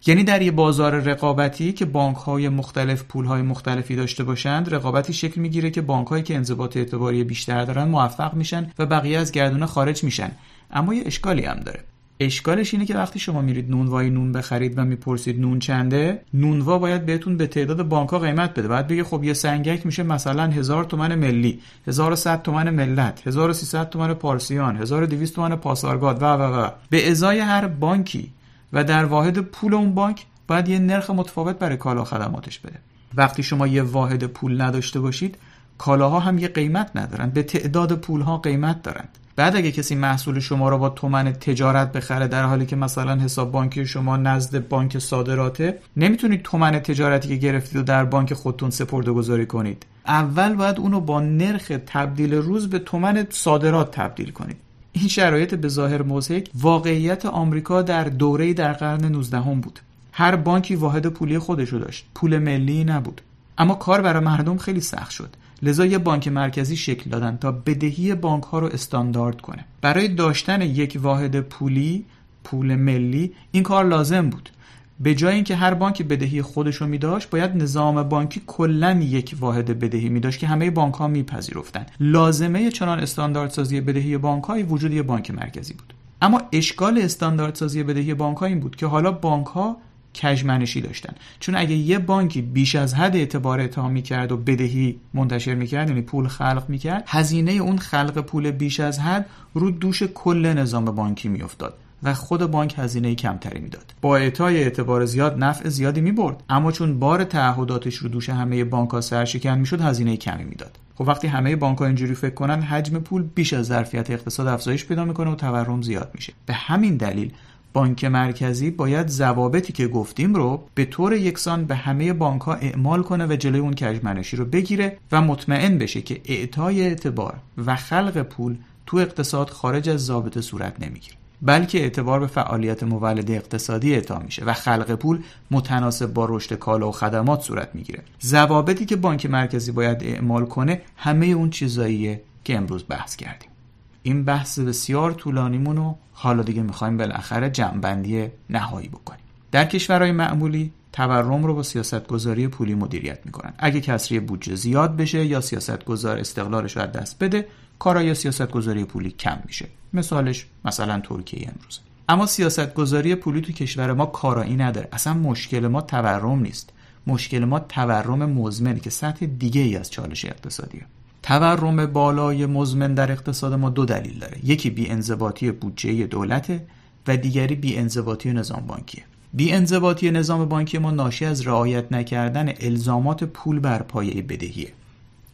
یعنی در یه بازار رقابتی که بانک های مختلف پول های مختلفی داشته باشند رقابتی شکل می‌گیره که بانک هایی که انضباط اعتباری بیشتر دارن موفق میشن و بقیه از گردونه خارج میشن. اما یه اشکالی هم داره. اشکالش اینه که وقتی شما میرید نونوای نون بخرید و می‌پرسید نون چنده نونوا باید بهتون به تعداد بانک ها قیمت بده. بعد بگه خب یه سنگک میشه مثلا هزار تومن ملی 1100 تومن ملت 1300 تومن پارسیان 1200 تومن پاسارگاد و و و. به ازای هر بانکی و در واحد پول اون بانک باید یه نرخ متفاوت برای کالا خدماتش بده وقتی شما یه واحد پول نداشته باشید کالاها هم یه قیمت ندارن. به تعداد پولها قیمت دارند بعد اگه کسی محصول شما رو با تومن تجارت بخره در حالی که مثلا حساب بانکی شما نزد بانک صادراته نمی‌تونید تومن تجارتی که گرفتید و در بانک خودتون سپرده گذاری کنید. اول باید اونو با نرخ تبدیل روز به تومن صادرات تبدیل کنید. این شرایط به ظاهر موزهک واقعیت آمریکا در دوره در قرن 19 هم بود. هر بانکی واحد پولی خودشو داشت. پول ملی نبود. اما کار برای مردم خیلی سخت شد. لذا یه بانک مرکزی شکل دادن تا بدهی بانک ها رو استاندارد کنه. برای داشتن یک واحد پولی پول ملی این کار لازم بود. به جای اینکه هر بانک بدهی خودش رو میداشت باید نظام بانکی کلا یک واحد بدهی میداشت که همه بانک ها میپذیرفتن. لازمه چنان استانداردسازی بدهی بانک های وجود یک بانک مرکزی بود. اما اشکال استانداردسازی بدهی بانک این بود که حالا بانک ها کجمنشی داشتن. چون اگه یه بانکی بیش از حد اعتبار اتهام می‌کرد و بدهی منتشر می‌کرد یعنی پول خلق می‌کرد هزینه اون خلق پول بیش از حد رو دوش کل نظام بانکی میافتاد. و خود بانک هزینه کمتری می‌داد. با اعطای اعتبار زیاد نفع زیادی می‌برد. اما چون بار تعهداتش رو دوش همه بانک ها سرشکن می‌شد هزینه کمی می‌داد. خب وقتی همه بانک ها اینجوری فکر کنن حجم پول بیش از ظرفیت اقتصاد افزایش پیدا می‌کنه و تورم زیاد میشه. به همین دلیل بانک مرکزی باید ضوابطی که گفتیم رو به طور یکسان به همه بانک ها اعمال کنه و جلوی اون کجمنشی رو بگیره و مطمئن بشه که اعطای اعتبار و خلق پول تو اقتصاد خارج از ضابطه صورت نمی‌گیره. بلکه اعتبار به فعالیت مولد اقتصادی اعطا میشه و خلق پول متناسب با رشد کالا و خدمات صورت می‌گیره. ضوابطی که بانک مرکزی باید اعمال کنه همه اون چیزاییه که امروز بحث کردیم. این بحث بسیار طولانیمون رو حالا دیگه می‌خوایم بالاخره جمعبندی نهایی بکنیم. در کشورهای معمولی تورم رو با سیاستگذاری پولی مدیریت می‌کنن. اگه کسری بودجه زیاد بشه یا سیاستگذار استقلالش رو از دست بده کارای سیاستگذاری پولی کم میشه. مثالش مثلا ترکیه امروز. اما سیاستگذاری پولی تو کشور ما کارایی نداره. اصلا مشکل ما تورم نیست. مشکل ما تورم مزمنه که سطح دیگه ای از چالش اقتصادیه. تورم بالای مزمن در اقتصاد ما دو دلیل داره. یکی بی انضباطی بودجه دولته و دیگری بی انضباطی نظام بانکیه. بی انضباطی نظام بانکی ما ناشی از رعایت نکردن الزامات پول بر پایه بدهیه.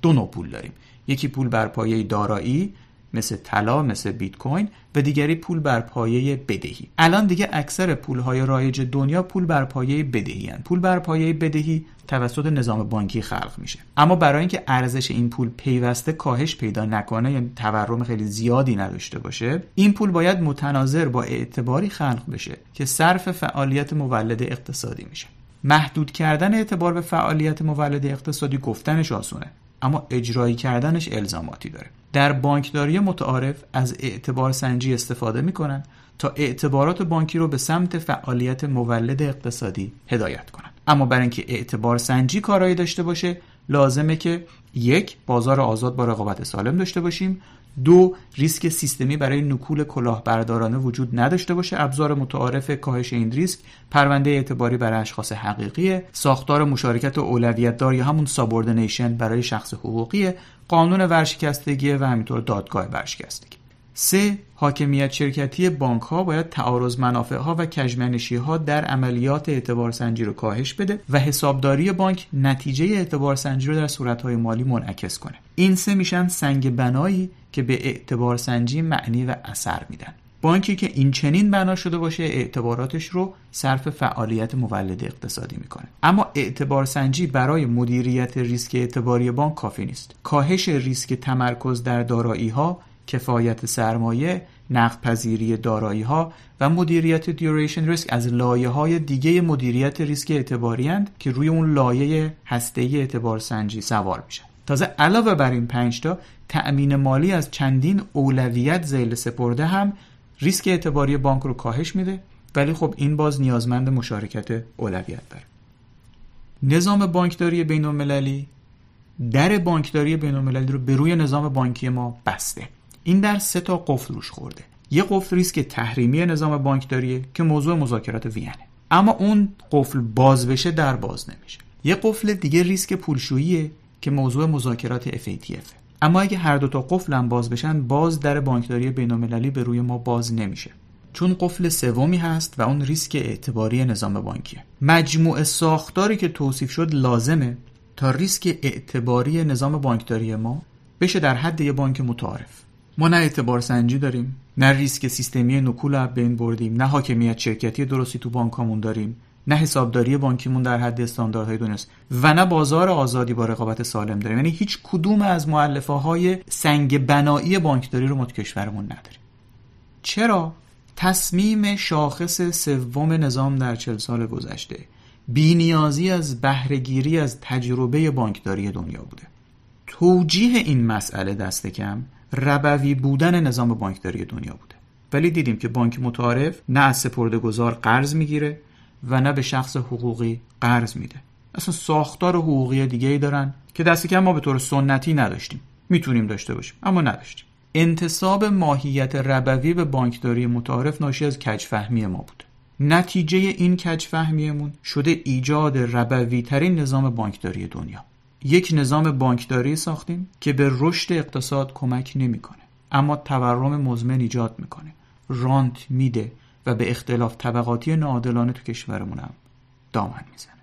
دو نوع پول داریم. یکی پول بر پایه دارایی مثل طلا مثل بیت کوین و دیگری پول بر پایه بدهی. الان دیگه اکثر پول های رایج دنیا پول بر پایه بدهی هن. پول بر پایه بدهی توسط نظام بانکی خلق میشه. اما برای اینکه ارزش این پول پیوسته کاهش پیدا نکنه یعنی تورم خیلی زیادی نداشته باشه این پول باید متناظر با اعتباری خلق بشه که صرف فعالیت مولد اقتصادی میشه. محدود کردن اعتبار به فعالیت مولد اقتصادی گفتنش آسونه. اما اجرایی کردنش الزاماتی داره. در بانکداری متعارف از اعتبار سنجی استفاده می‌کنن تا اعتبارات بانکی رو به سمت فعالیت مولد اقتصادی هدایت کنن. اما برای اینکه اعتبار سنجی کارایی داشته باشه لازمه که یک بازار آزاد با رقابت سالم داشته باشیم. دو ریسک سیستمی برای نکول کلاهبردارانه وجود نداشته باشه. ابزار متعارف کاهش این ریسک پرونده اعتباری برای اشخاص حقیقی ساختار مشارکت اولویت دار یا همون subordination برای شخص حقوقی قانون ورشکستگی و همینطور دادگاه ورشکستگی. سه حاکمیت شرکتی بانک ها باید تعارض منافع ها و کجمنشی ها در عملیات اعتبار سنجی رو کاهش بده و حسابداری بانک نتیجه اعتبار سنجی رو در صورت های مالی منعکس کنه. این سه میشن سنگ بنایی که به اعتبار سنجی معنی و اثر میدن. بانکی که این چنین بنا شده باشه اعتباراتش رو صرف فعالیت مولد اقتصادی می‌کنه. اما اعتبار سنجی برای مدیریت ریسک اعتباری بانک کافی نیست. کاهش ریسک تمرکز در دارایی ها کفایت سرمایه نقد پذیری دارایی ها و مدیریت duration risk از لایه های دیگه مدیریت ریسک اعتباری هستند که روی اون لایه هسته اعتبار سنجی سوار میشن. تازه علاوه بر این پنجتا تأمین مالی از چندین اولویت زیل سپرده هم ریسک اعتباری بانک رو کاهش میده ولی خب این باز نیازمند مشارکت اولویت داره. نظام بانکداری بین المللی در بانکداری بین المللی رو به روی نظام بانکی ما بسته. این در سه تا قفل روش خورده. یه قفل ریسک تحریمی نظام بانکداریه که موضوع مذاکرات وینه اما اون قفل باز بشه در باز نمیشه. یه قفل دیگه ریسک پولشوییه که موضوع مذاکرات FATF اما اگه هر دو تا قفل هم باز بشن باز در بانکداری بین‌المللی به روی ما باز نمیشه. چون قفل سومی هست و اون ریسک اعتباری نظام بانکیه. مجموع ساختاری که توصیف شد لازمه تا ریسک اعتباری نظام بانکداری ما بشه در حد یه بانک متعارف. ما نه اعتبار سنجی داریم نه ریسک سیستمی نکول بین بردیم نه حاکمیت شرکتی درستی تو بانکامون داریم نه حسابداری بانکیمون در حد استانداردهای دنیاست و نه بازار آزادی با رقابت سالم داریم. یعنی هیچ کدوم از معلفه های سنگ بنایی بانکداری رو ما کشورمون نداریم. چرا؟ تصمیم شاخص سوم نظام در چل سال گذشته بینیازی از بهرهگیری از تجربه بانکداری دنیا بوده. توجیه این مسئله دست کم ربوی بودن نظام بانکداری دنیا بوده. ولی دیدیم که بانک متعارف نه از سپرده گذار قرض می‌گیره و نه به شخص حقوقی قرض میده. اصلا ساختار حقوقی دیگه ای دارن که دست کم ما به طور سنتی نداشتیم. می‌تونیم داشته باشیم اما نداشتیم. انتصاب ماهیت ربوی به بانکداری متعارف ناشی از کجفهمی ما بود. نتیجه این کجفهمیمون شده ایجاد ربوی ترین نظام بانکداری دنیا. یک نظام بانکداری ساختیم که به رشد اقتصاد کمک نمی‌کنه اما تورم مزمن ایجاد می‌کنه. رانت میده و به اختلاف طبقاتی ناعادلانه تو کشورمون هم دامن می‌زنه.